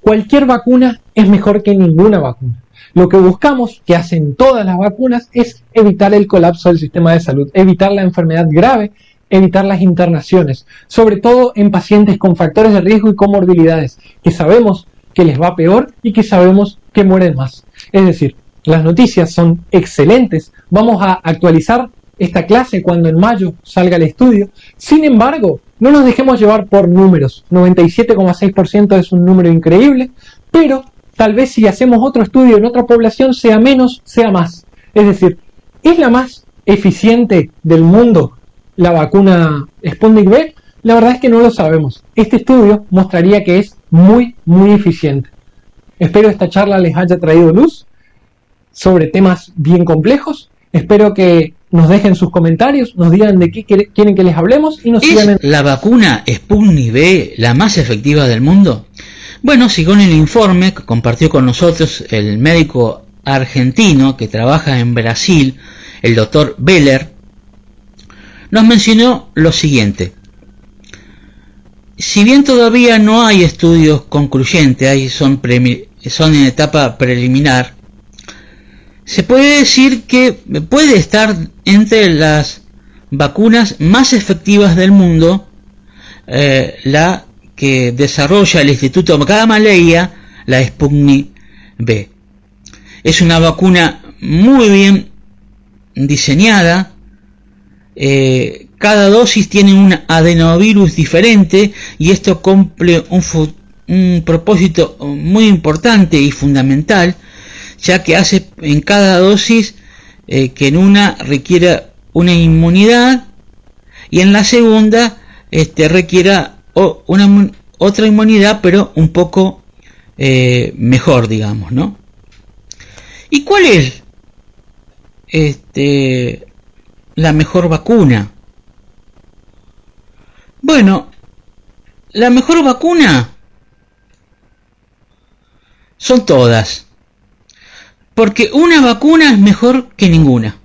cualquier vacuna es mejor que ninguna vacuna. Lo que buscamos, que hacen todas las vacunas, es evitar el colapso del sistema de salud, evitar la enfermedad grave, evitar las internaciones, sobre todo en pacientes con factores de riesgo y comorbilidades, que sabemos que les va peor y que sabemos que mueren más. Es decir, las noticias son excelentes. Vamos a actualizar esta clase cuando en mayo salga el estudio. Sin embargo, no nos dejemos llevar por números. 97,6% es un número increíble, pero tal vez si hacemos otro estudio en otra población sea menos, sea más. Es decir, ¿es la más eficiente del mundo la vacuna Sputnik V? La verdad es que no lo sabemos. Este estudio mostraría que es muy, muy eficiente. Espero esta charla les haya traído luz sobre temas bien complejos. Espero que nos dejen sus comentarios, nos digan de qué quieren que les hablemos y nos ¿Es sigan en... la vacuna Sputnik la más efectiva del mundo? Bueno, según el informe que compartió con nosotros el médico argentino que trabaja en Brasil, el doctor Beller, nos mencionó lo siguiente. Si bien todavía no hay estudios concluyentes, ahí son, son en etapa preliminar, se puede decir que puede estar entre las vacunas más efectivas del mundo, eh, la que desarrolla el Instituto Gamaleya, la Sputnik B. Es una vacuna muy bien diseñada, eh, cada dosis tiene un adenovirus diferente y esto cumple un, un propósito muy importante y fundamental, ya que hace en cada dosis eh, que en una requiera una inmunidad y en la segunda este, requiera una, otra inmunidad, pero un poco eh, mejor, digamos, ¿no? ¿Y cuál es este, la mejor vacuna? Bueno, la mejor vacuna son todas. Porque una vacuna es mejor que ninguna.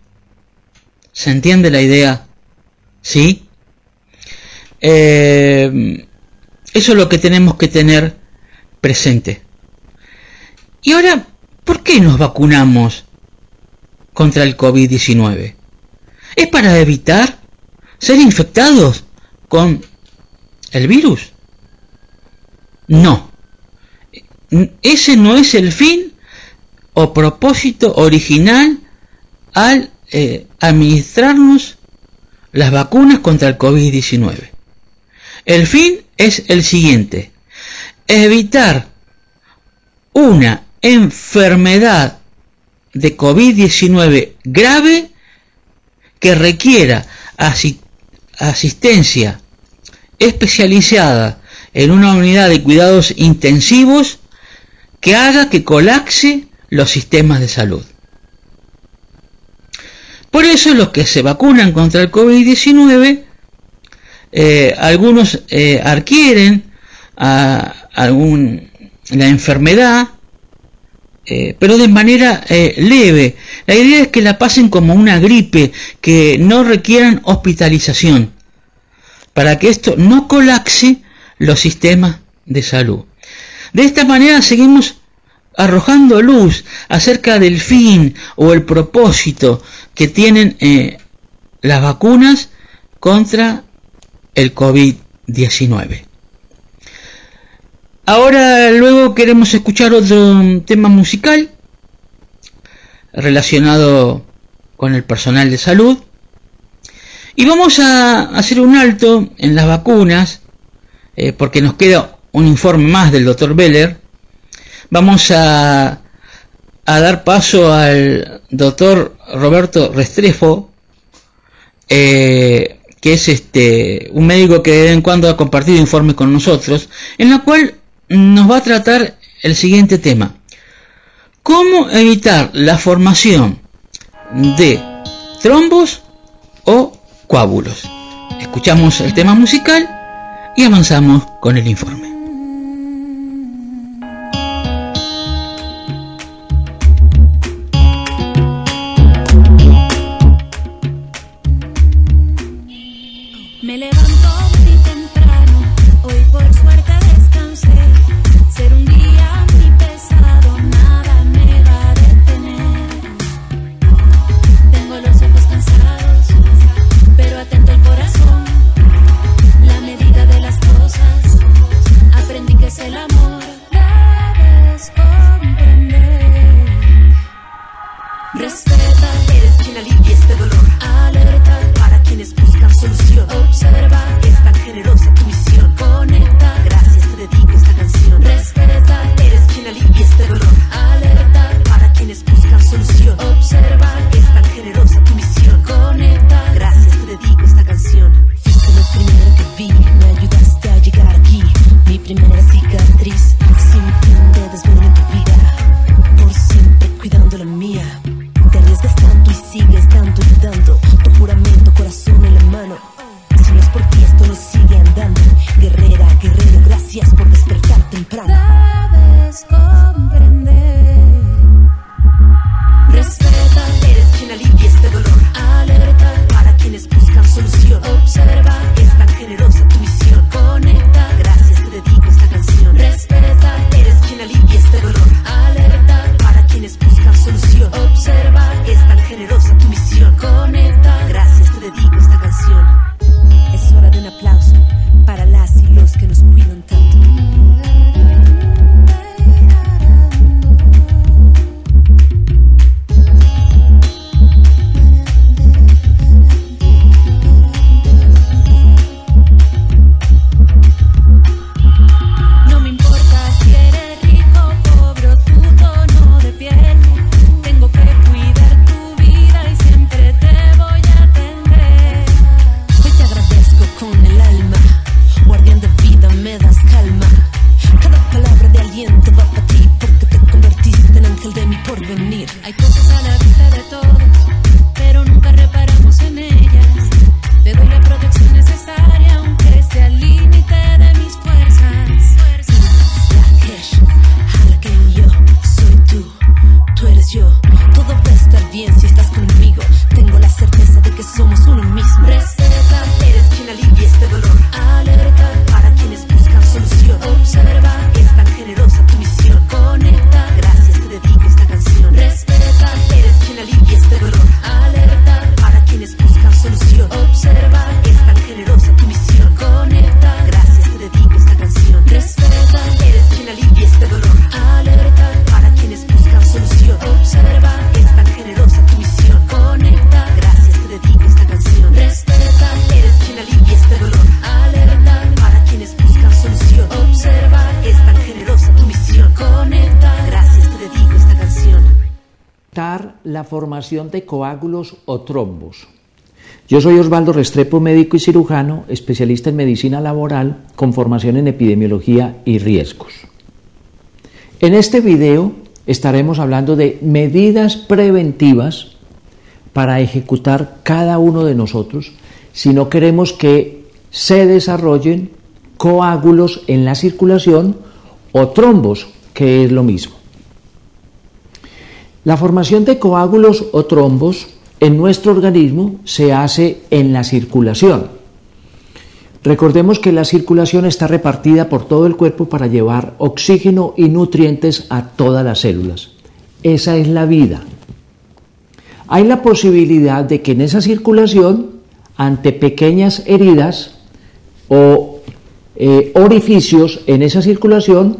¿Se entiende la idea? ¿Sí? Eh, eso es lo que tenemos que tener presente. Y ahora, ¿por qué nos vacunamos contra el COVID-19? ¿Es para evitar ser infectados con el virus? No. Ese no es el fin o propósito original al eh, administrarnos las vacunas contra el COVID-19. El fin es el siguiente, evitar una enfermedad de COVID-19 grave que requiera asistencia especializada en una unidad de cuidados intensivos que haga que colapse los sistemas de salud. Por eso los que se vacunan contra el COVID-19, eh, algunos eh, adquieren a algún, la enfermedad, eh, pero de manera leve. La idea es que la pasen como una gripe, que no requieran hospitalización, para que esto no colapse los sistemas de salud. De esta manera seguimos arrojando luz acerca del fin o el propósito que tienen eh, las vacunas contra el COVID-19. Ahora luego queremos escuchar otro tema musical relacionado con el personal de salud y vamos a hacer un alto en las vacunas eh, porque nos queda un informe más del doctor Beller vamos a, dar paso al doctor Roberto Restrefo, eh, que es este un médico que de vez en cuando ha compartido informes con nosotros, en la cual nos va a tratar el siguiente tema. ¿Cómo evitar la formación de trombos o coágulos? Escuchamos el tema musical y avanzamos con el informe. Formación de coágulos o trombos. Yo soy Osvaldo Restrepo, médico y cirujano, especialista en medicina laboral con formación en epidemiología y riesgos. En este video estaremos hablando de medidas preventivas para ejecutar cada uno de nosotros si no queremos que se desarrollen coágulos en la circulación o trombos, que es lo mismo. La formación de coágulos o trombos en nuestro organismo se hace en la circulación. Recordemos que la circulación está repartida por todo el cuerpo para llevar oxígeno y nutrientes a todas las células. Esa es la vida. Hay la posibilidad de que en esa circulación, ante pequeñas heridas o eh, orificios en esa circulación,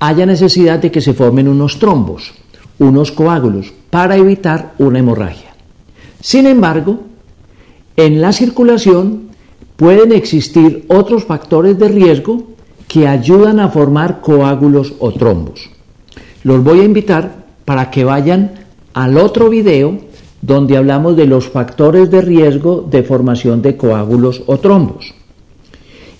haya necesidad de que se formen unos trombos, unos coágulos, para evitar una hemorragia. Sin embargo, en la circulación pueden existir otros factores de riesgo que ayudan a formar coágulos o trombos. Los voy a invitar para que vayan al otro video donde hablamos de los factores de riesgo de formación de coágulos o trombos.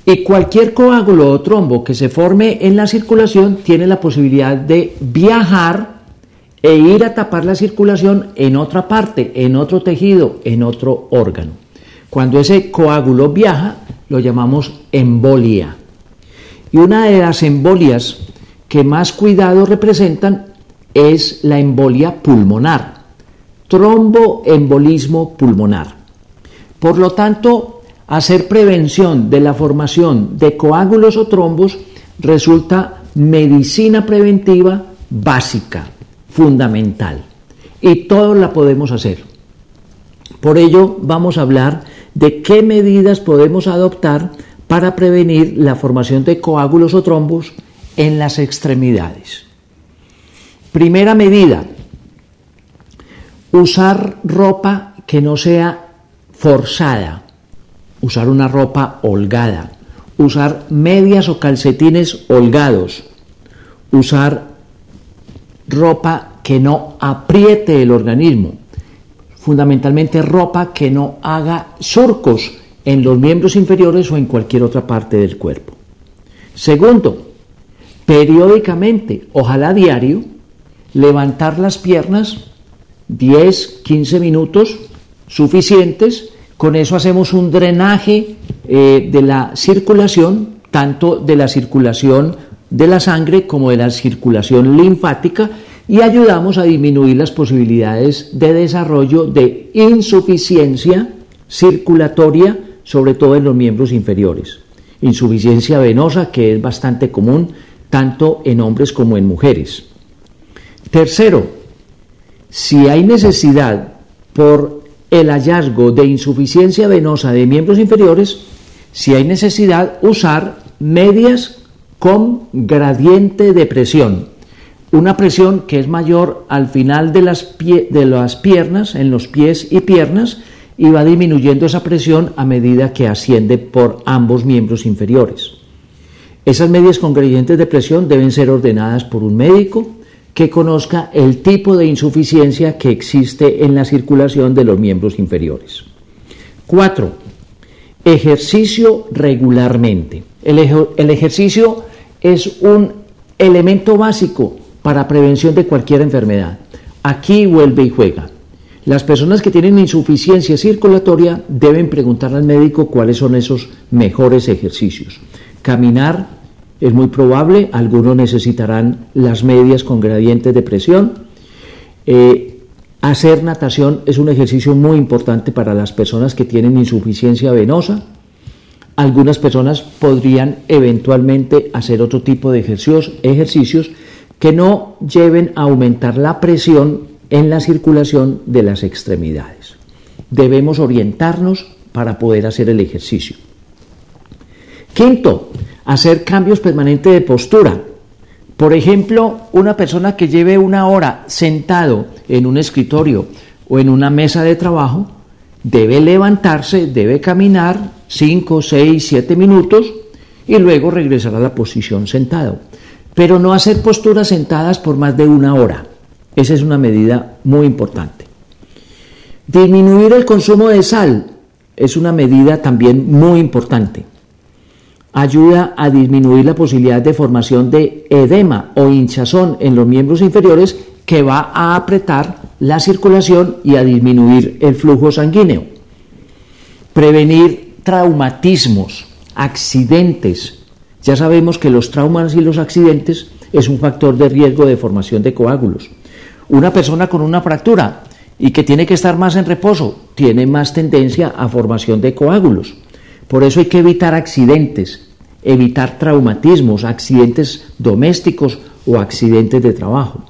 Y cualquier coágulo o trombo que se forme en la circulación tiene la posibilidad de viajar e ir a tapar la circulación en otra parte, en otro tejido, en otro órgano. Cuando ese coágulo viaja, lo llamamos embolia. Y una de las embolias que más cuidado representan es la embolia pulmonar, tromboembolismo pulmonar. Por lo tanto, hacer prevención de la formación de coágulos o trombos resulta medicina preventiva básica, fundamental. Y todos la podemos hacer. Por ello vamos a hablar de qué medidas podemos adoptar para prevenir la formación de coágulos o trombos en las extremidades. Primera medida, usar ropa que no sea forzada, usar una ropa holgada, usar medias o calcetines holgados, usar ropa que no apriete el organismo, fundamentalmente ropa que no haga surcos en los miembros inferiores o en cualquier otra parte del cuerpo. Segundo, periódicamente, ojalá diario, levantar las piernas 10, 15 minutos suficientes. Con eso hacemos un drenaje eh, de la circulación, tanto de la circulación de la sangre como de la circulación linfática y ayudamos a disminuir las posibilidades de desarrollo de insuficiencia circulatoria, sobre todo en los miembros inferiores. Insuficiencia venosa, que es bastante común tanto en hombres como en mujeres. Tercero, si hay necesidad por el hallazgo de insuficiencia venosa de miembros inferiores, si hay necesidad usar medias con gradiente de presión, una presión que es mayor al final de las, de las piernas, en los pies y piernas, y va disminuyendo esa presión a medida que asciende por ambos miembros inferiores. Esas medias con gradientes de presión deben ser ordenadas por un médico que conozca el tipo de insuficiencia que existe en la circulación de los miembros inferiores. 4. Ejercicio regularmente. El, el ejercicio es un elemento básico para prevención de cualquier enfermedad. Aquí vuelve y juega. Las personas que tienen insuficiencia circulatoria deben preguntar al médico cuáles son esos mejores ejercicios. Caminar es muy probable, algunos necesitarán las medias con gradientes de presión. Eh, hacer natación es un ejercicio muy importante para las personas que tienen insuficiencia venosa. Algunas personas podrían eventualmente hacer otro tipo de ejercicios, que no lleven a aumentar la presión en la circulación de las extremidades. Debemos orientarnos para poder hacer el ejercicio. Quinto, hacer cambios permanentes de postura. Por ejemplo, una persona que lleve una hora sentado en un escritorio o en una mesa de trabajo, debe levantarse, debe caminar 5, 6, 7 minutos y luego regresar a la posición sentado pero no hacer posturas sentadas por más de una hora. Esa es una medida muy importante. Disminuir el consumo de sal es una medida también muy importante. Ayuda a disminuir la posibilidad de formación de edema o hinchazón en los miembros inferiores que va a apretar la circulación y a disminuir el flujo sanguíneo. Prevenir traumatismos, accidentes. Ya sabemos que los traumas y los accidentes es un factor de riesgo de formación de coágulos. Una persona con una fractura y que tiene que estar más en reposo tiene más tendencia a formación de coágulos. Por eso hay que evitar accidentes, evitar traumatismos, accidentes domésticos o accidentes de trabajo.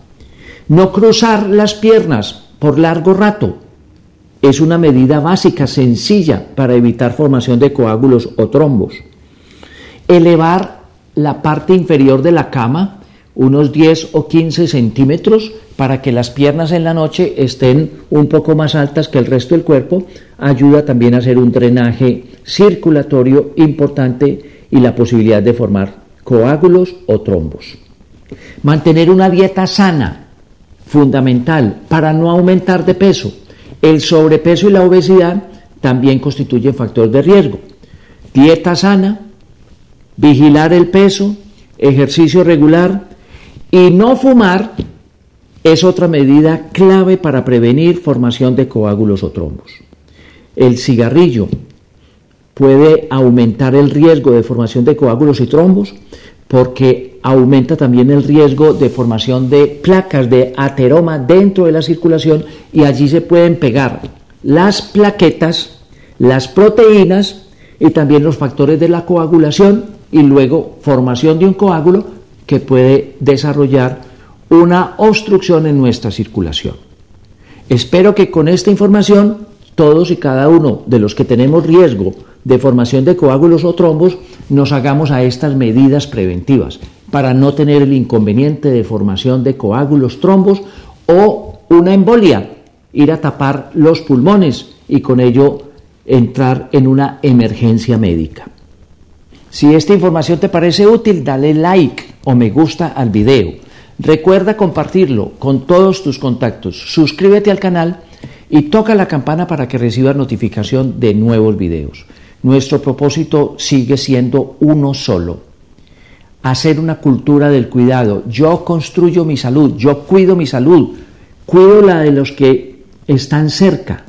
No cruzar las piernas por largo rato es una medida básica, sencilla, para evitar formación de coágulos o trombos. Elevar la parte inferior de la cama unos 10 o 15 centímetros para que las piernas en la noche estén un poco más altas que el resto del cuerpo, ayuda también a hacer un drenaje circulatorio importante y la posibilidad de formar coágulos o trombos. Mantener una dieta sana, fundamental, para no aumentar de peso. El sobrepeso y la obesidad también constituyen factor de riesgo. Dieta sana, vigilar el peso, ejercicio regular y no fumar es otra medida clave para prevenir formación de coágulos o trombos. El cigarrillo puede aumentar el riesgo de formación de coágulos y trombos porque aumenta también el riesgo de formación de placas de ateroma dentro de la circulación y allí se pueden pegar las plaquetas, las proteínas y también los factores de la coagulación y luego formación de un coágulo que puede desarrollar una obstrucción en nuestra circulación. Espero que con esta información todos y cada uno de los que tenemos riesgo de formación de coágulos o trombos nos hagamos a estas medidas preventivas para no tener el inconveniente de formación de coágulos, trombos o una embolia, ir a tapar los pulmones y con ello entrar en una emergencia médica. Si esta información te parece útil, dale like o me gusta al video. Recuerda compartirlo con todos tus contactos. Suscríbete al canal y toca la campana para que recibas notificación de nuevos videos. Nuestro propósito sigue siendo uno solo. Hacer una cultura del cuidado. Yo construyo mi salud, yo cuido mi salud, cuido la de los que están cerca.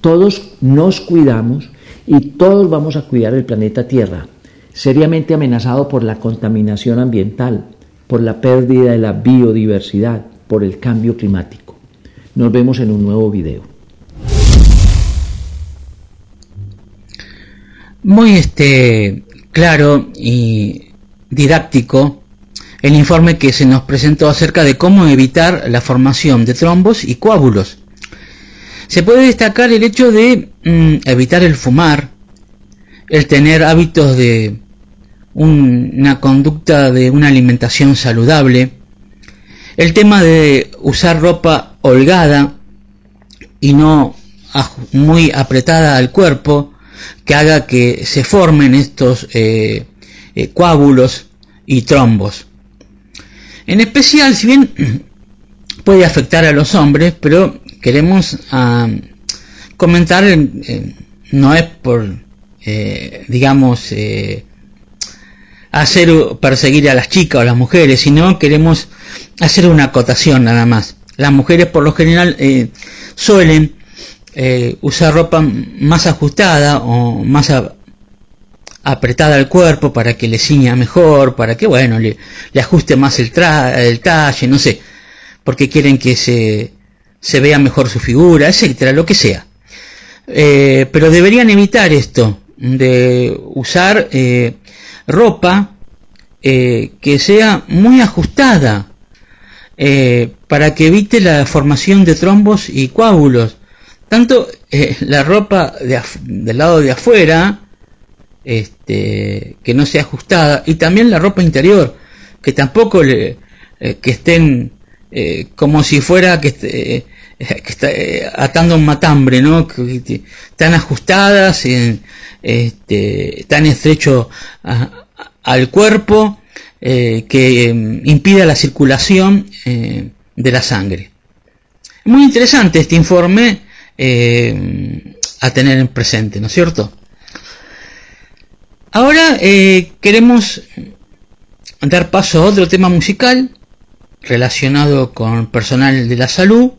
Todos nos cuidamos y todos vamos a cuidar el planeta Tierra, seriamente amenazado por la contaminación ambiental, por la pérdida de la biodiversidad, por el cambio climático. Nos vemos en un nuevo video. Muy este claro y didáctico el informe que se nos presentó acerca de cómo evitar la formación de trombos y coágulos. Se puede destacar el hecho de mm, evitar el fumar, el tener hábitos de una conducta de una alimentación saludable, el tema de usar ropa holgada y no muy apretada al cuerpo, que haga que se formen estos eh, eh, coágulos y trombos. En especial, si bien puede afectar a los hombres, pero queremos ah, comentar, eh, no es por, digamos, hacer perseguir a las chicas o las mujeres, sino queremos hacer una acotación nada más. Las mujeres por lo general eh, suelen eh, usar ropa más ajustada o más apretada al cuerpo para que le ciña mejor, para que bueno, le, ajuste más el, el talle, no sé, porque quieren que se, se vea mejor su figura, etcétera, lo que sea. Eh, pero deberían evitar esto de usar ropa eh, que sea muy ajustada para que evite la formación de trombos y coágulos. Tanto eh, la ropa del lado de afuera, este, que no sea ajustada, y también la ropa interior, que tampoco le, que estén como si fuera que, que atando un matambre, ¿no? Que, están ajustadas, este, tan estrecho al cuerpo eh, que em, impida la circulación eh, de la sangre. Muy interesante este informe eh, a tener en presente, ¿no es cierto? Ahora eh, queremos dar paso a otro tema musical relacionado con personal de la salud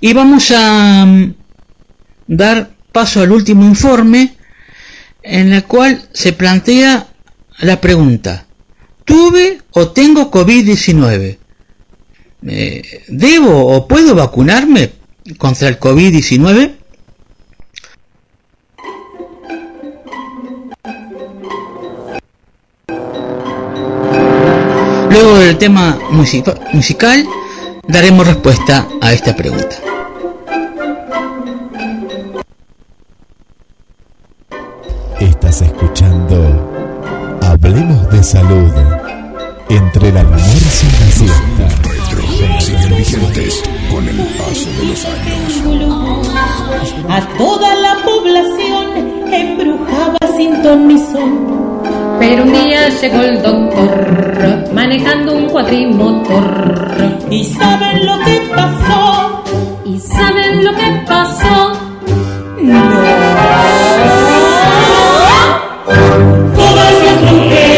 y vamos a mm, dar paso al último informe en el cual se plantea la pregunta ¿tuve o tengo COVID-19? Eh, ¿Debo o puedo vacunarme contra el COVID-19? Luego del tema musica- musical daremos respuesta a esta pregunta. Estás escuchando Hablemos de Salud entre el almuerzo y la siesta. Vigentes con el paso de los años. A toda la población embrujaba sin ton. Pero un día llegó el doctor manejando un cuatrimotor. ¿Y saben lo que pasó? ¿Y saben lo que pasó? Todas las brujerías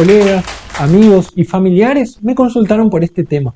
colegas, amigos y familiares me consultaron por este tema.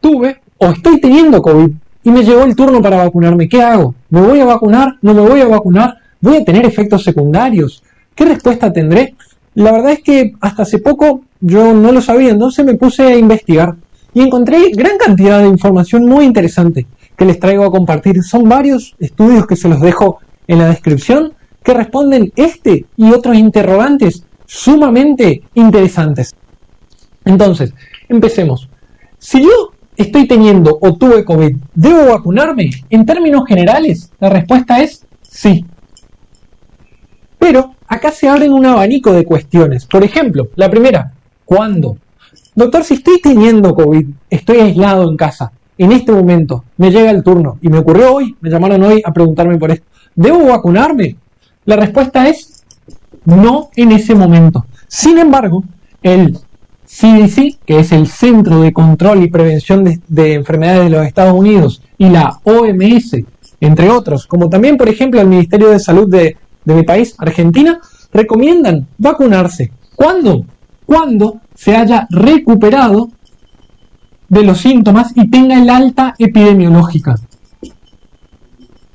Tuve o estoy teniendo COVID y me llegó el turno para vacunarme. ¿Qué hago? ¿Me voy a vacunar? ¿No me voy a vacunar? ¿Voy a tener efectos secundarios? ¿Qué respuesta tendré? La verdad es que hasta hace poco yo no lo sabía, entonces me puse a investigar y encontré gran cantidad de información muy interesante que les traigo a compartir. Son varios estudios que se los dejo en la descripción que responden este y otros interrogantes sumamente interesantes. Entonces, empecemos. Si yo estoy teniendo o tuve COVID, ¿debo vacunarme? En términos generales, la respuesta es sí. Pero acá se abren un abanico de cuestiones. Por ejemplo, la primera, ¿cuándo? Doctor, si estoy teniendo COVID, estoy aislado en casa, en este momento me llega el turno y me ocurrió hoy, me llamaron hoy a preguntarme por esto, ¿debo vacunarme? La respuesta es no en ese momento. Sin embargo, el CDC, que es el Centro de Control y Prevención de, de Enfermedades de los Estados Unidos, y la OMS, entre otros, como también, por ejemplo, el Ministerio de Salud de, de mi país, Argentina, recomiendan vacunarse. ¿Cuándo? Cuando se haya recuperado de los síntomas y tenga el alta epidemiológica.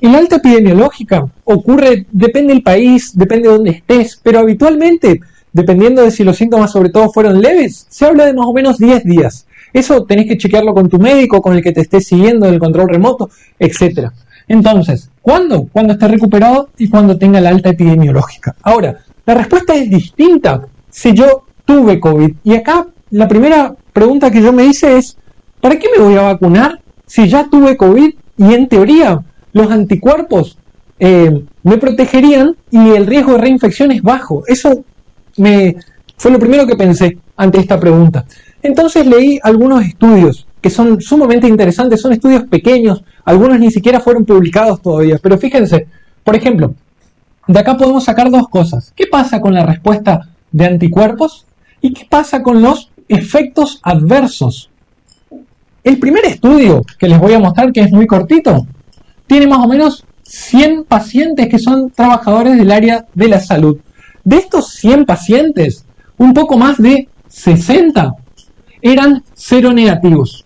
El alta epidemiológica ocurre, depende del país, depende de dónde estés, pero habitualmente, dependiendo de si los síntomas sobre todo fueron leves, se habla de más o menos 10 días. Eso tenés que chequearlo con tu médico, con el que te estés siguiendo en el control remoto, etc. Entonces, ¿cuándo? Cuando esté recuperado y cuando tenga la alta epidemiológica. Ahora, la respuesta es distinta si yo tuve COVID. Y acá la primera pregunta que yo me hice es, ¿para qué me voy a vacunar si ya tuve COVID y en teoría los anticuerpos eh, me protegerían y el riesgo de reinfección es bajo? Eso me fue lo primero que pensé ante esta pregunta. Entonces leí algunos estudios que son sumamente interesantes, son estudios pequeños, algunos ni siquiera fueron publicados todavía, pero fíjense, por ejemplo, de acá podemos sacar dos cosas. ¿Qué pasa con la respuesta de anticuerpos y qué pasa con los efectos adversos? El primer estudio que les voy a mostrar, que es muy cortito, tiene más o menos 100 pacientes que son trabajadores del área de la salud. De estos 100 pacientes, un poco más de 60 eran cero negativos.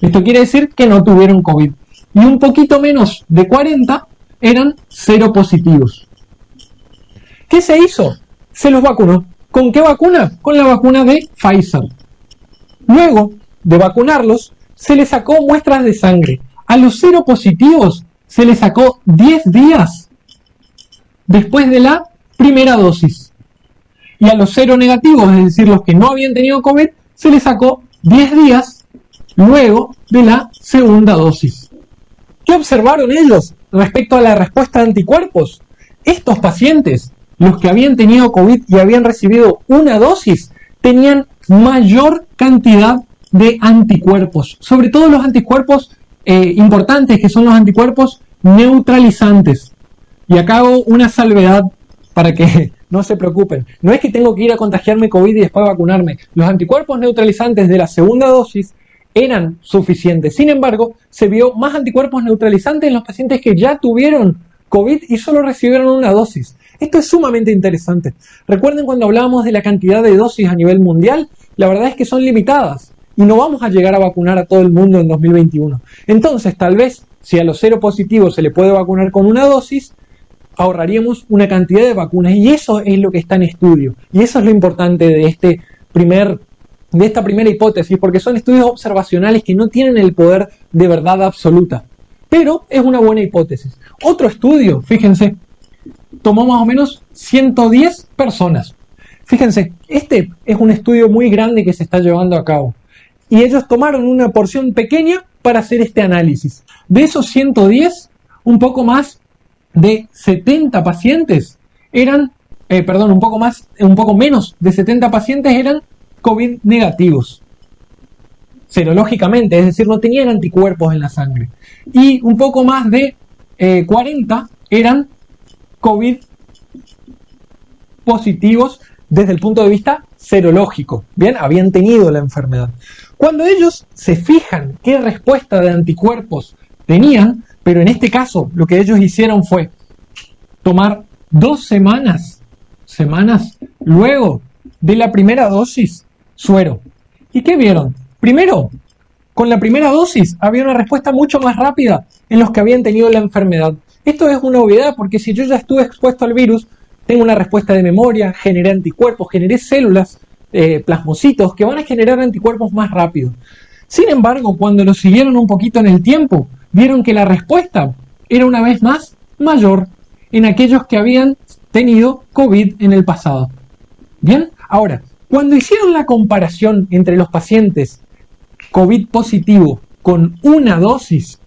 Esto quiere decir que no tuvieron COVID. Y un poquito menos de 40 eran cero positivos. ¿Qué se hizo? Se los vacunó. ¿Con qué vacuna? Con la vacuna de Pfizer. Luego de vacunarlos, se les sacó muestras de sangre. A los cero positivos se les sacó 10 días después de la primera dosis. Y a los cero negativos, es decir, los que no habían tenido COVID, se les sacó 10 días luego de la segunda dosis. ¿Qué observaron ellos respecto a la respuesta de anticuerpos? Estos pacientes, los que habían tenido COVID y habían recibido una dosis, tenían mayor cantidad de anticuerpos, sobre todo los anticuerpos eh, importantes, que son los anticuerpos neutralizantes. Y acá hago una salvedad para que no se preocupen. No es que tengo que ir a contagiarme COVID y después vacunarme. Los anticuerpos neutralizantes de la segunda dosis eran suficientes. Sin embargo, se vio más anticuerpos neutralizantes en los pacientes que ya tuvieron COVID y solo recibieron una dosis. Esto es sumamente interesante. Recuerden cuando hablábamos de la cantidad de dosis a nivel mundial, la verdad es que son limitadas y no vamos a llegar a vacunar a todo el mundo en 2021. Entonces, tal vez si a los cero positivos se le puede vacunar con una dosis, ahorraríamos una cantidad de vacunas y eso es lo que está en estudio. Y eso es lo importante de este primer de esta primera hipótesis porque son estudios observacionales que no tienen el poder de verdad absoluta. Pero es una buena hipótesis. Otro estudio fíjense tomó más o menos 110 personas. Fíjense este es un estudio muy grande que se está llevando a cabo y ellos tomaron una porción pequeña para hacer este análisis de esos 110 un poco más de 70 pacientes eran, eh, perdón, un poco más, un poco menos de 70 pacientes eran COVID negativos. Serológicamente, es decir, no tenían anticuerpos en la sangre. Y un poco más de 40 eran COVID positivos desde el punto de vista serológico. Bien, habían tenido la enfermedad. Cuando ellos se fijan qué respuesta de anticuerpos tenían, pero en este caso lo que ellos hicieron fue tomar dos semanas, semanas luego de la primera dosis suero. ¿Y qué vieron? Primero, con la primera dosis había una respuesta mucho más rápida en los que habían tenido la enfermedad. Esto es una obviedad porque si yo ya estuve expuesto al virus, tengo una respuesta de memoria, generé anticuerpos, generé células, eh, plasmocitos que van a generar anticuerpos más rápido. Sin embargo, cuando lo siguieron un poquito en el tiempo, vieron que la respuesta era una vez más mayor en aquellos que habían tenido COVID en el pasado. Bien, ahora, cuando hicieron la comparación entre los pacientes COVID positivo con una dosis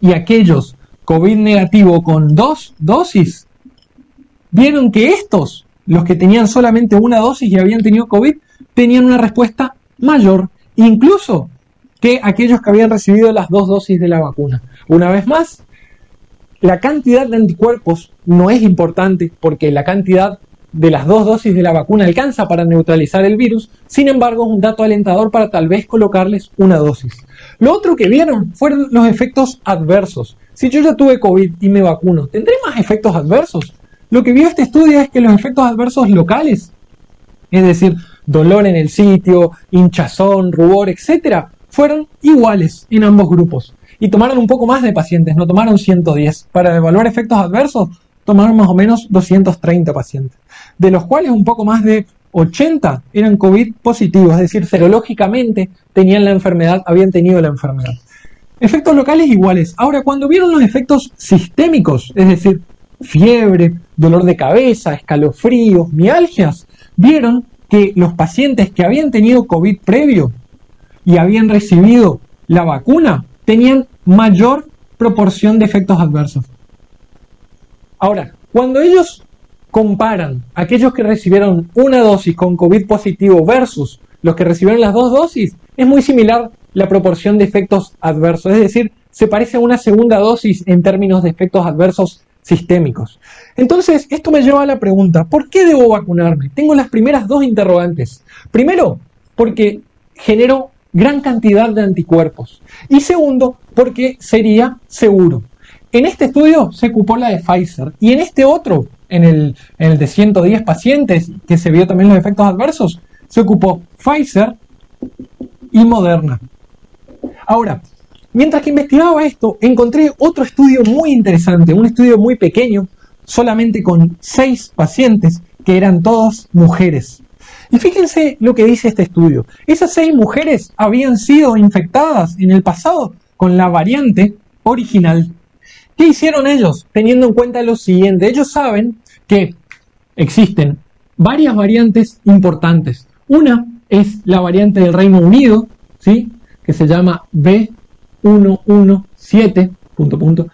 y aquellos COVID negativo con dos dosis, vieron que estos, los que tenían solamente una dosis y habían tenido COVID, tenían una respuesta mayor, incluso que aquellos que habían recibido las dos dosis de la vacuna. Una vez más, la cantidad de anticuerpos no es importante porque la cantidad de las dos dosis de la vacuna alcanza para neutralizar el virus, sin embargo es un dato alentador para tal vez colocarles una dosis. Lo otro que vieron fueron los efectos adversos. Si yo ya tuve COVID y me vacuno, ¿tendré más efectos adversos? Lo que vio este estudio es que los efectos adversos locales, es decir, dolor en el sitio, hinchazón, rubor, etc., fueron iguales en ambos grupos. Y tomaron un poco más de pacientes, no tomaron 110. Para evaluar efectos adversos, tomaron más o menos 230 pacientes, de los cuales un poco más de 80 eran COVID positivos, es decir, serológicamente tenían la enfermedad, habían tenido la enfermedad. Efectos locales iguales. Ahora, cuando vieron los efectos sistémicos, es decir, fiebre, dolor de cabeza, escalofríos, mialgias, vieron que los pacientes que habían tenido COVID previo y habían recibido la vacuna tenían mayor proporción de efectos adversos. Ahora, cuando ellos comparan aquellos que recibieron una dosis con COVID positivo versus los que recibieron las dos dosis, es muy similar la proporción de efectos adversos. Es decir, se parece a una segunda dosis en términos de efectos adversos sistémicos. Entonces, esto me lleva a la pregunta, ¿por qué debo vacunarme? Tengo las primeras dos interrogantes. Primero, porque genero gran cantidad de anticuerpos. Y segundo, porque sería seguro. En este estudio se ocupó la de Pfizer y en este otro, en el, en el de 110 pacientes, que se vio también los efectos adversos, se ocupó Pfizer y Moderna. Ahora, mientras que investigaba esto, encontré otro estudio muy interesante, un estudio muy pequeño, solamente con seis pacientes, que eran todas mujeres. Y fíjense lo que dice este estudio. Esas seis mujeres habían sido infectadas en el pasado con la variante original. ¿Qué hicieron ellos? Teniendo en cuenta lo siguiente, ellos saben que existen varias variantes importantes. Una es la variante del Reino Unido, ¿sí? que se llama B117, punto, punto.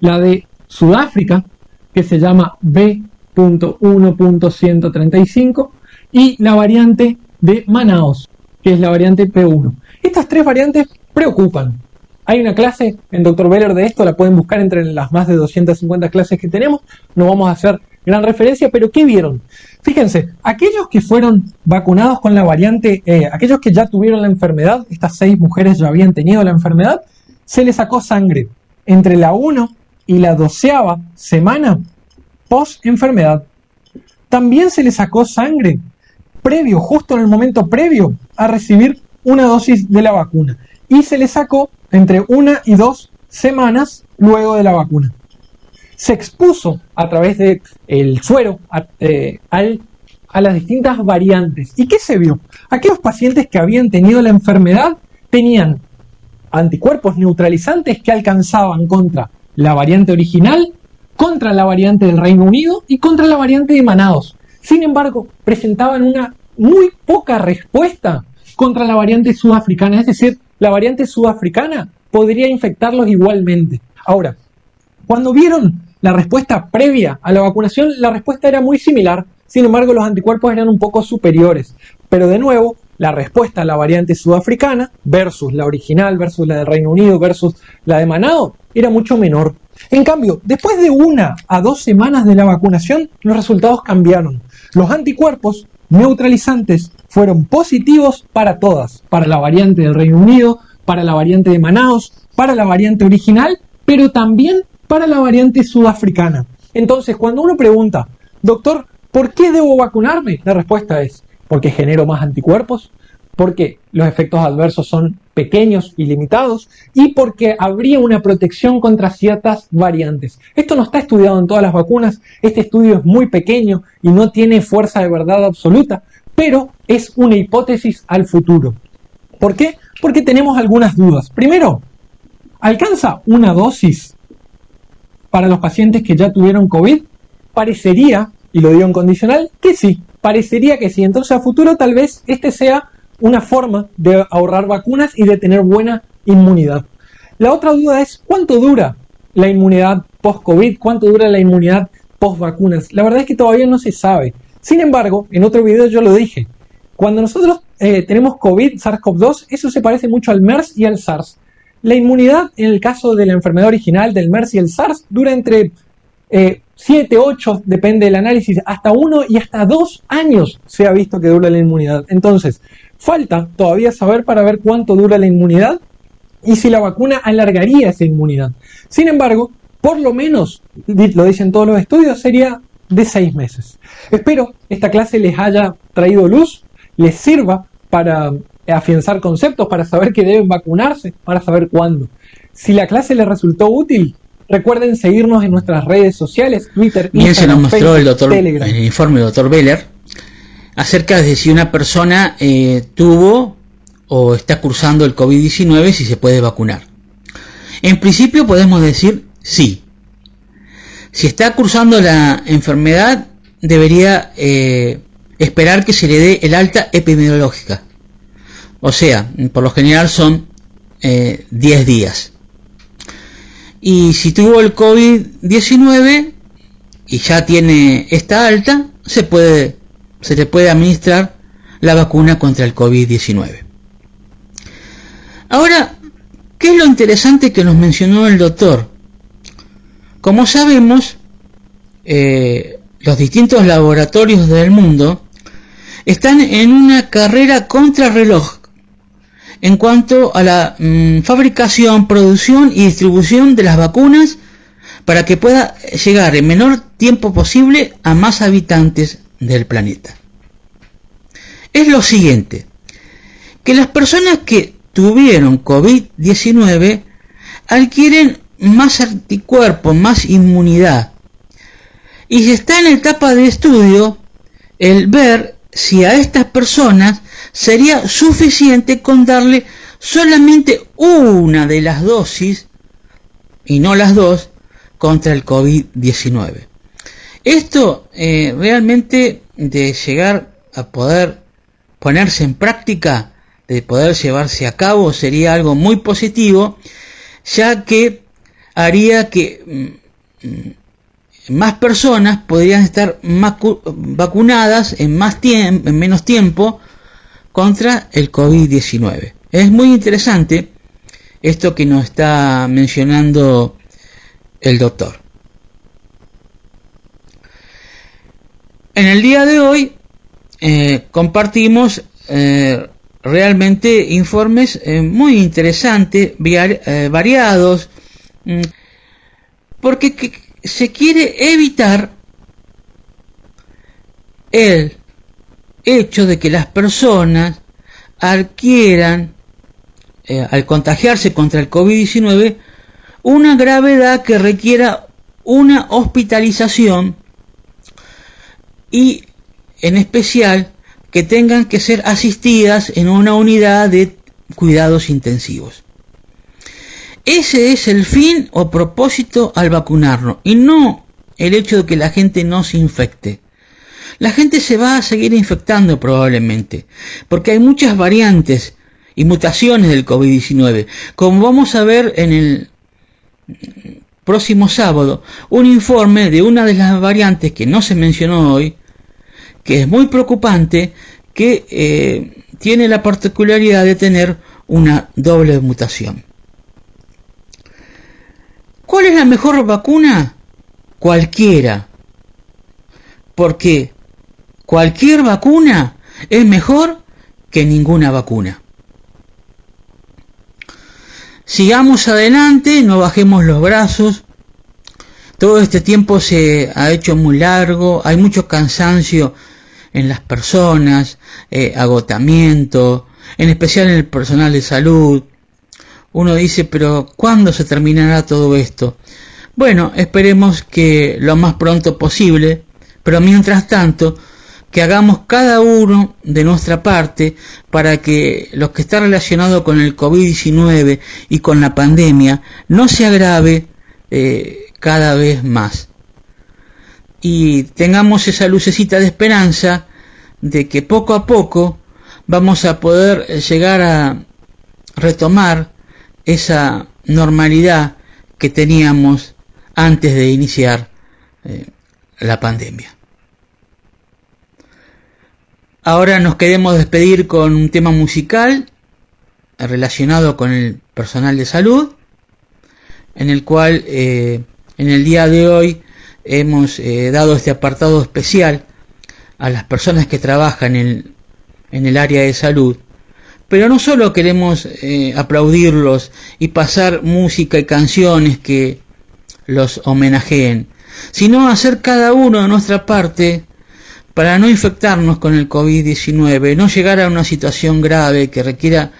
La de Sudáfrica, que se llama B.1.135, y la variante de Manaos, que es la variante P1. Estas tres variantes preocupan. Hay una clase en Dr. Beller de esto, la pueden buscar entre las más de 250 clases que tenemos. No vamos a hacer gran referencia, pero ¿qué vieron? Fíjense, aquellos que fueron vacunados con la variante, eh, aquellos que ya tuvieron la enfermedad, estas seis mujeres ya habían tenido la enfermedad, se les sacó sangre entre la 1 y la doceava semana post enfermedad. También se les sacó sangre previo, justo en el momento previo a recibir una dosis de la vacuna. Y se les sacó entre una y dos semanas luego de la vacuna. Se expuso a través del el suero a, eh, a las distintas variantes. ¿Y qué se vio? Aquellos pacientes que habían tenido la enfermedad tenían anticuerpos neutralizantes que alcanzaban contra la variante original, contra la variante del Reino Unido y contra la variante de Manados. Sin embargo, presentaban una muy poca respuesta contra la variante sudafricana, es decir, la variante sudafricana podría infectarlos igualmente. Ahora, cuando vieron la respuesta previa a la vacunación, la respuesta era muy similar, sin embargo los anticuerpos eran un poco superiores. Pero de nuevo, la respuesta a la variante sudafricana versus la original, versus la del Reino Unido, versus la de Manado, era mucho menor. En cambio, después de una a dos semanas de la vacunación, los resultados cambiaron. Los anticuerpos neutralizantes fueron positivos para todas, para la variante del Reino Unido, para la variante de Manaus, para la variante original, pero también para la variante sudafricana. Entonces, cuando uno pregunta, doctor, ¿por qué debo vacunarme? La respuesta es, porque genero más anticuerpos, porque los efectos adversos son pequeños y limitados y porque habría una protección contra ciertas variantes. Esto no está estudiado en todas las vacunas, este estudio es muy pequeño y no tiene fuerza de verdad absoluta, pero es una hipótesis al futuro. ¿Por qué? Porque tenemos algunas dudas. Primero, ¿alcanza una dosis para los pacientes que ya tuvieron COVID? Parecería, y lo digo en condicional, que sí, parecería que sí. Entonces a futuro tal vez este sea una forma de ahorrar vacunas y de tener buena inmunidad. La otra duda es cuánto dura la inmunidad post-COVID, cuánto dura la inmunidad post-vacunas. La verdad es que todavía no se sabe. Sin embargo, en otro video yo lo dije, cuando nosotros eh, tenemos COVID, SARS-CoV-2, eso se parece mucho al MERS y al SARS. La inmunidad en el caso de la enfermedad original del MERS y el SARS dura entre 7, 8, depende del análisis, hasta 1 y hasta 2 años se ha visto que dura la inmunidad. Entonces, falta todavía saber para ver cuánto dura la inmunidad y si la vacuna alargaría esa inmunidad. Sin embargo, por lo menos, lo dicen todos los estudios, sería de 6 meses. Espero esta clase les haya traído luz, les sirva para afianzar conceptos, para saber que deben vacunarse, para saber cuándo. Si la clase les resultó útil, recuerden seguirnos en nuestras redes sociales, Twitter, Bien se nos mostró Facebook, el doctor, Telegram. en el informe del doctor Beller acerca de si una persona eh, tuvo o está cursando el COVID-19 si se puede vacunar. En principio podemos decir sí. Si está cursando la enfermedad debería eh, esperar que se le dé el alta epidemiológica. O sea, por lo general son eh, 10 días. Y si tuvo el COVID-19 y ya tiene esta alta, se puede se le puede administrar la vacuna contra el COVID-19. Ahora, ¿qué es lo interesante que nos mencionó el doctor? Como sabemos, eh, los distintos laboratorios del mundo están en una carrera contra reloj en cuanto a la mm, fabricación, producción y distribución de las vacunas para que pueda llegar en menor tiempo posible a más habitantes del planeta. Es lo siguiente, que las personas que tuvieron COVID-19 adquieren más anticuerpos, más inmunidad. Y se está en etapa de estudio el ver si a estas personas sería suficiente con darle solamente una de las dosis, y no las dos, contra el COVID-19. Esto eh, realmente de llegar a poder ponerse en práctica, de poder llevarse a cabo, sería algo muy positivo, ya que haría que mm, más personas podrían estar vacunadas en, más en menos tiempo contra el COVID-19. Es muy interesante esto que nos está mencionando el doctor. En el día de hoy eh, compartimos eh, realmente informes eh, muy interesantes, variados, mm, porque que- se quiere evitar el hecho de que las personas adquieran, eh, al contagiarse contra el COVID-19, una gravedad que requiera una hospitalización y en especial que tengan que ser asistidas en una unidad de cuidados intensivos. Ese es el fin o propósito al vacunarnos y no el hecho de que la gente no se infecte. La gente se va a seguir infectando probablemente, porque hay muchas variantes y mutaciones del COVID-19. Como vamos a ver en el próximo sábado, un informe de una de las variantes que no se mencionó hoy, que es muy preocupante, que eh, tiene la particularidad de tener una doble mutación. ¿Cuál es la mejor vacuna? Cualquiera. Porque cualquier vacuna es mejor que ninguna vacuna. Sigamos adelante, no bajemos los brazos. Todo este tiempo se ha hecho muy largo, hay mucho cansancio en las personas, eh, agotamiento, en especial en el personal de salud. Uno dice, pero ¿cuándo se terminará todo esto? Bueno, esperemos que lo más pronto posible, pero mientras tanto, que hagamos cada uno de nuestra parte para que lo que está relacionado con el COVID-19 y con la pandemia no se agrave eh, cada vez más. Y tengamos esa lucecita de esperanza de que poco a poco vamos a poder llegar a retomar esa normalidad que teníamos antes de iniciar eh, la pandemia. Ahora nos queremos despedir con un tema musical relacionado con el personal de salud, en el cual eh, en el día de hoy hemos eh, dado este apartado especial a las personas que trabajan en, el área de salud, pero no solo queremos eh, aplaudirlos y pasar música y canciones que los homenajeen, sino hacer cada uno de nuestra parte para no infectarnos con el COVID-19, no llegar a una situación grave que requiera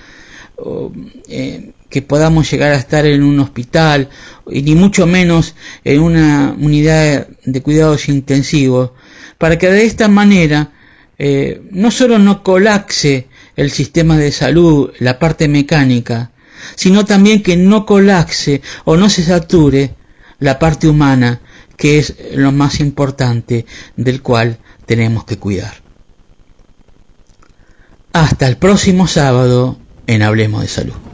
eh, que podamos llegar a estar en un hospital y ni mucho menos en una unidad de cuidados intensivos, para que de esta manera eh, no solo no colapse el sistema de salud, la parte mecánica, sino también que no colapse o no se sature la parte humana, que es lo más importante del cual tenemos que cuidar. Hasta el próximo sábado en Hablemos de Salud.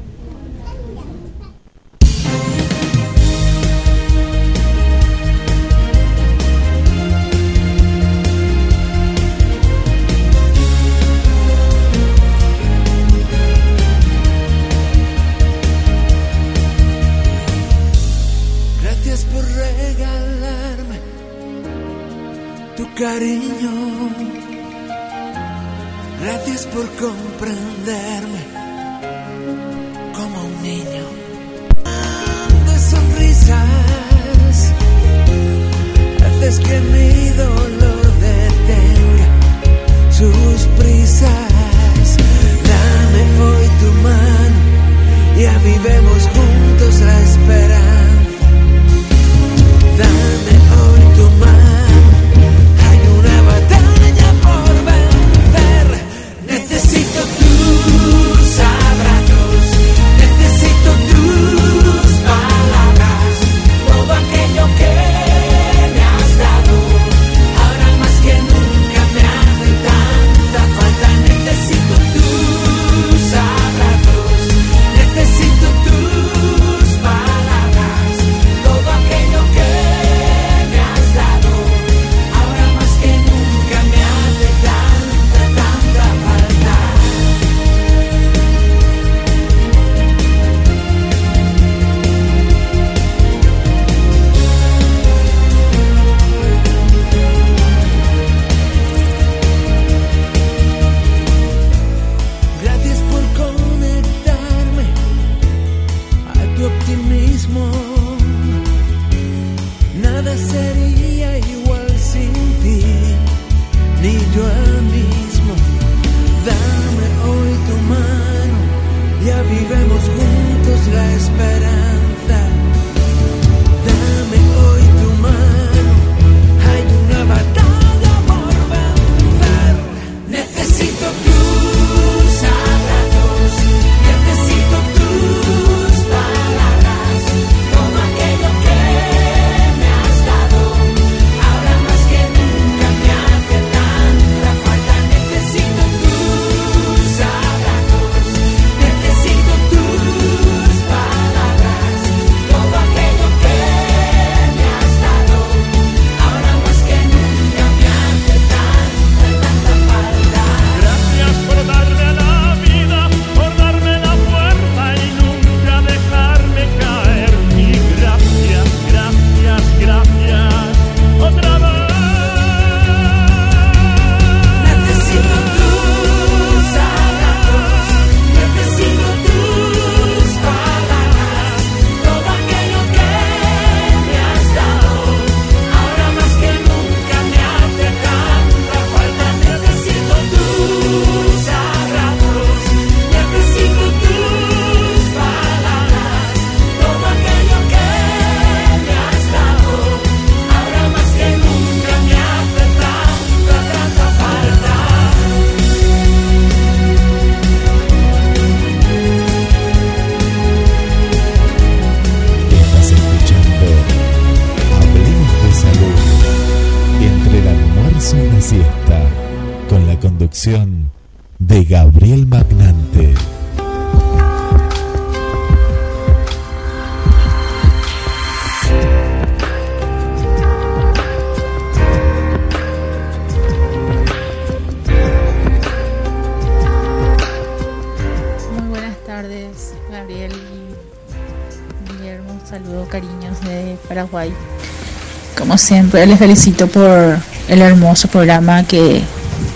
Siempre, les felicito por el hermoso programa que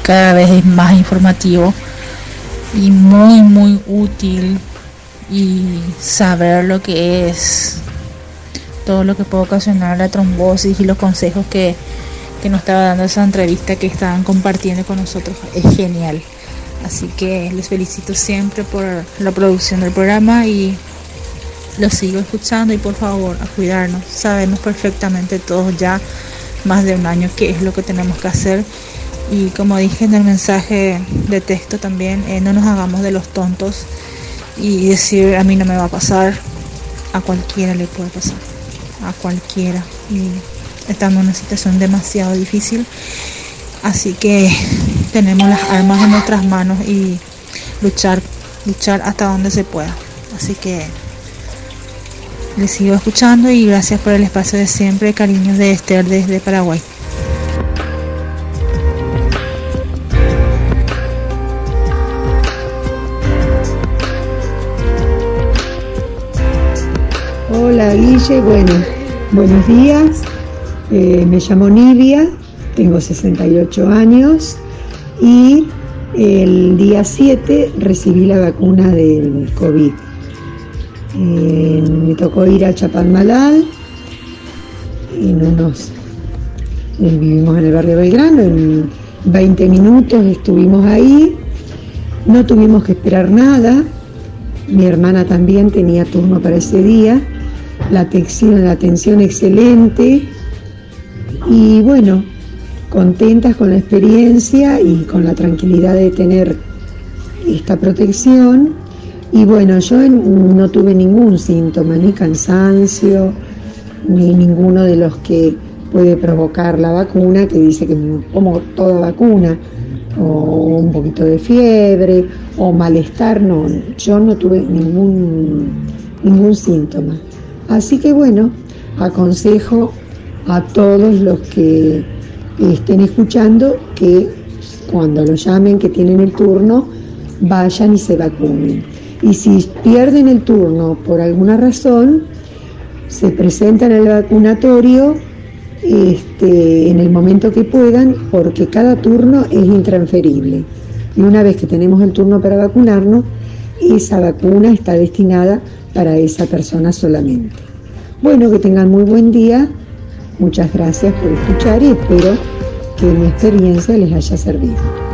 cada vez es más informativo y muy, muy útil y saber lo que es todo lo que puede ocasionar la trombosis y los consejos que, que nos estaba dando esa entrevista que estaban compartiendo con nosotros es genial. Así que les felicito siempre por la producción del programa y los sigo escuchando y por favor a cuidarnos. Sabemos perfectamente todos ya más de un año qué es lo que tenemos que hacer y como dije en el mensaje de texto también, eh, no nos hagamos de los tontos y decir a mí no me va a pasar, a cualquiera le puede pasar, a cualquiera. Y estamos en una situación demasiado difícil, así que tenemos las armas en nuestras manos y luchar, luchar hasta donde se pueda. Así que les sigo escuchando y gracias por el espacio de siempre, cariños de Esther desde Paraguay. Hola Guille, bueno, buenos días. Eh, me llamo Nivia, tengo 68 años y el día 7 recibí la vacuna del COVID. Eh, me tocó ir a Chapadmalal en unos eh, vivimos en el barrio Belgrano, en 20 minutos estuvimos ahí, no tuvimos que esperar nada, mi hermana también tenía turno para ese día, la atención, la atención excelente y bueno, contentas con la experiencia y con la tranquilidad de tener esta protección. Y bueno, yo no tuve ningún síntoma, ni cansancio, ni ninguno de los que puede provocar la vacuna, que dice que como toda vacuna, o un poquito de fiebre, o malestar, no, yo no tuve ningún, ningún síntoma. Así que bueno, aconsejo a todos los que estén escuchando que cuando lo llamen, que tienen el turno, vayan y se vacunen. Y si pierden el turno por alguna razón, se presentan al vacunatorio este, en el momento que puedan, porque cada turno es intransferible. Y una vez que tenemos el turno para vacunarnos, esa vacuna está destinada para esa persona solamente. Bueno, que tengan muy buen día. Muchas gracias por escuchar y espero que mi experiencia les haya servido.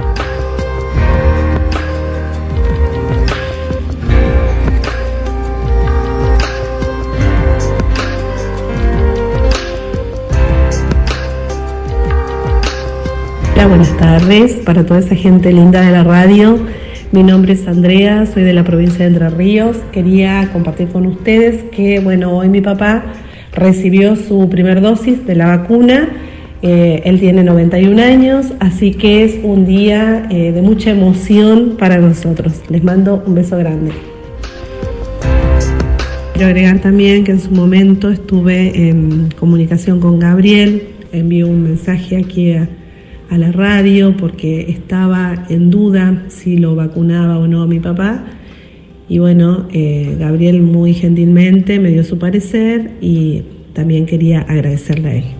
Buenas tardes para toda esa gente linda de la radio. Mi nombre es Andrea, soy de la provincia de Entre Ríos. Quería compartir con ustedes que, bueno, hoy mi papá recibió su primer dosis de la vacuna. Eh, él tiene 91 años, así que es un día eh, de mucha emoción para nosotros. Les mando un beso grande. Quiero agregar también que en su momento estuve en comunicación con Gabriel, envió un mensaje aquí a, a la radio porque estaba en duda si lo vacunaba o no a mi papá. Y bueno, eh, Gabriel muy gentilmente me dio su parecer y también quería agradecerle a él.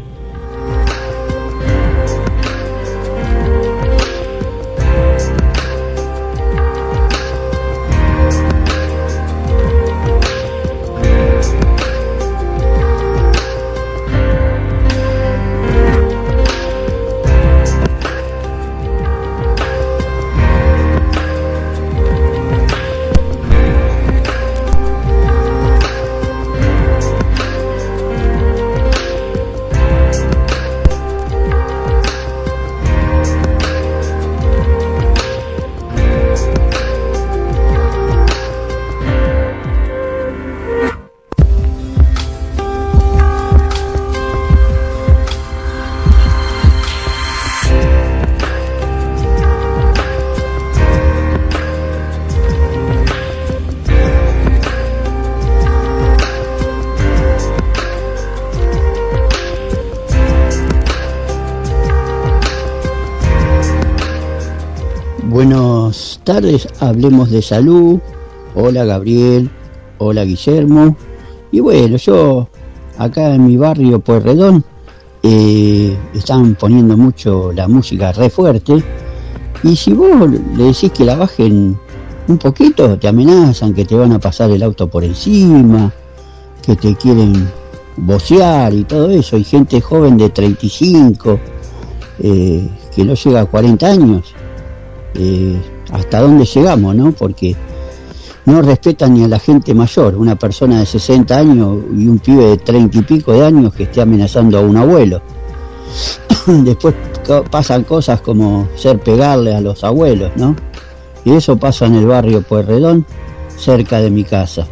Tardes, hablemos de salud. Hola Gabriel, hola Guillermo. Y bueno, yo acá en mi barrio Pueyrredón eh, están poniendo mucho la música re fuerte. Y si vos le decís que la bajen un poquito, te amenazan que te van a pasar el auto por encima, que te quieren vocear y todo eso. Hay gente joven de 35 eh, que no llega a 40 años. Eh, ¿Hasta dónde llegamos, no? Porque no respetan ni a la gente mayor, una persona de 60 años y un pibe de 30 y pico de años que esté amenazando a un abuelo. Después pasan cosas como ser pegarle a los abuelos, ¿no? Y eso pasa en el barrio Pueyrredón, cerca de mi casa.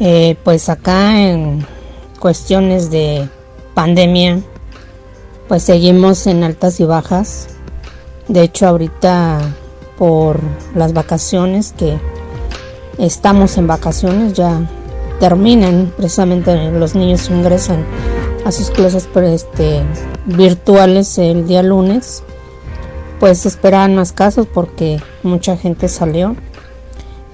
Eh, pues acá en cuestiones de pandemia, pues seguimos en altas y bajas. De hecho, ahorita por las vacaciones que estamos en vacaciones ya terminan, precisamente los niños ingresan a sus clases este, virtuales el día lunes pues esperan más casos porque mucha gente salió.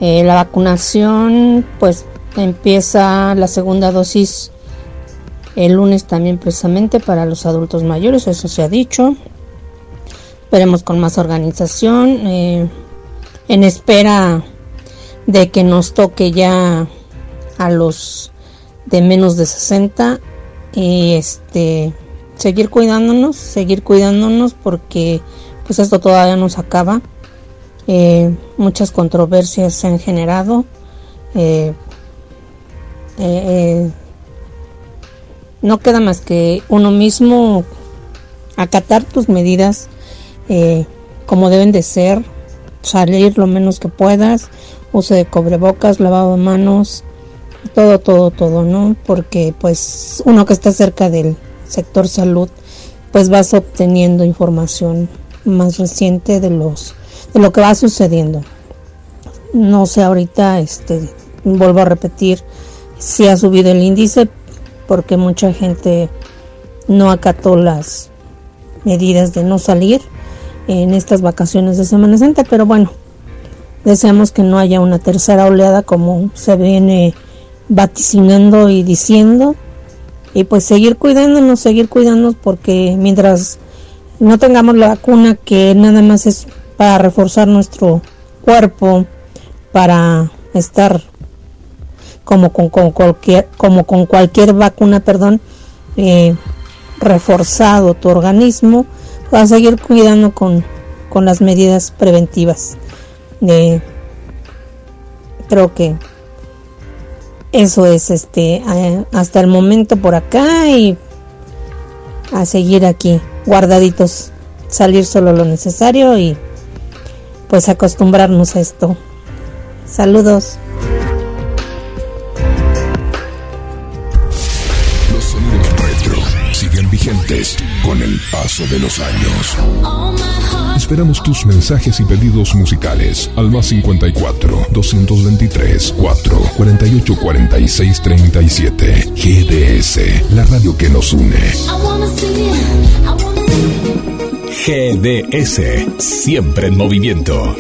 Eh, la vacunación, pues empieza la segunda dosis el lunes también precisamente para los adultos mayores, eso se ha dicho. Esperemos con más organización, eh, en espera de que nos toque ya a los de menos de 60 y este seguir cuidándonos, seguir cuidándonos porque pues esto todavía no se acaba. Eh, muchas controversias se han generado. Eh, eh, no queda más que uno mismo acatar tus medidas como deben de ser, salir lo menos que puedas, uso de cobrebocas, lavado de manos, todo, todo, todo, ¿no? Porque pues uno que está cerca del sector salud, pues vas obteniendo información más reciente de los lo que va sucediendo. No sé ahorita, este, vuelvo a repetir, si ha subido el índice porque mucha gente no acató las medidas de no salir en estas vacaciones de Semana Santa, pero bueno, deseamos que no haya una tercera oleada como se viene vaticinando y diciendo y pues seguir cuidándonos, seguir cuidándonos porque mientras no tengamos la vacuna que nada más es para reforzar nuestro cuerpo, para estar como con, con cualquier como con cualquier vacuna, perdón, eh, reforzado tu organismo, vas a seguir cuidando con, con las medidas preventivas. Eh, creo que eso es este hasta el momento por acá y a seguir aquí guardaditos salir solo lo necesario y pues acostumbrarnos a esto saludos Los sonidos retro siguen vigentes. con el paso de los años. Esperamos tus mensajes y pedidos musicales al más 54 223 4 48 46 37. GDS, la radio que nos une. GDS, siempre en movimiento.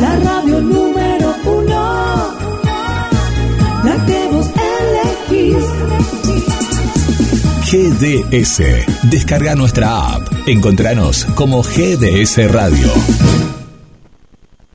La radio número uno, la que vos elegís. GDS. Descarga nuestra app. Encontranos como GDS Radio.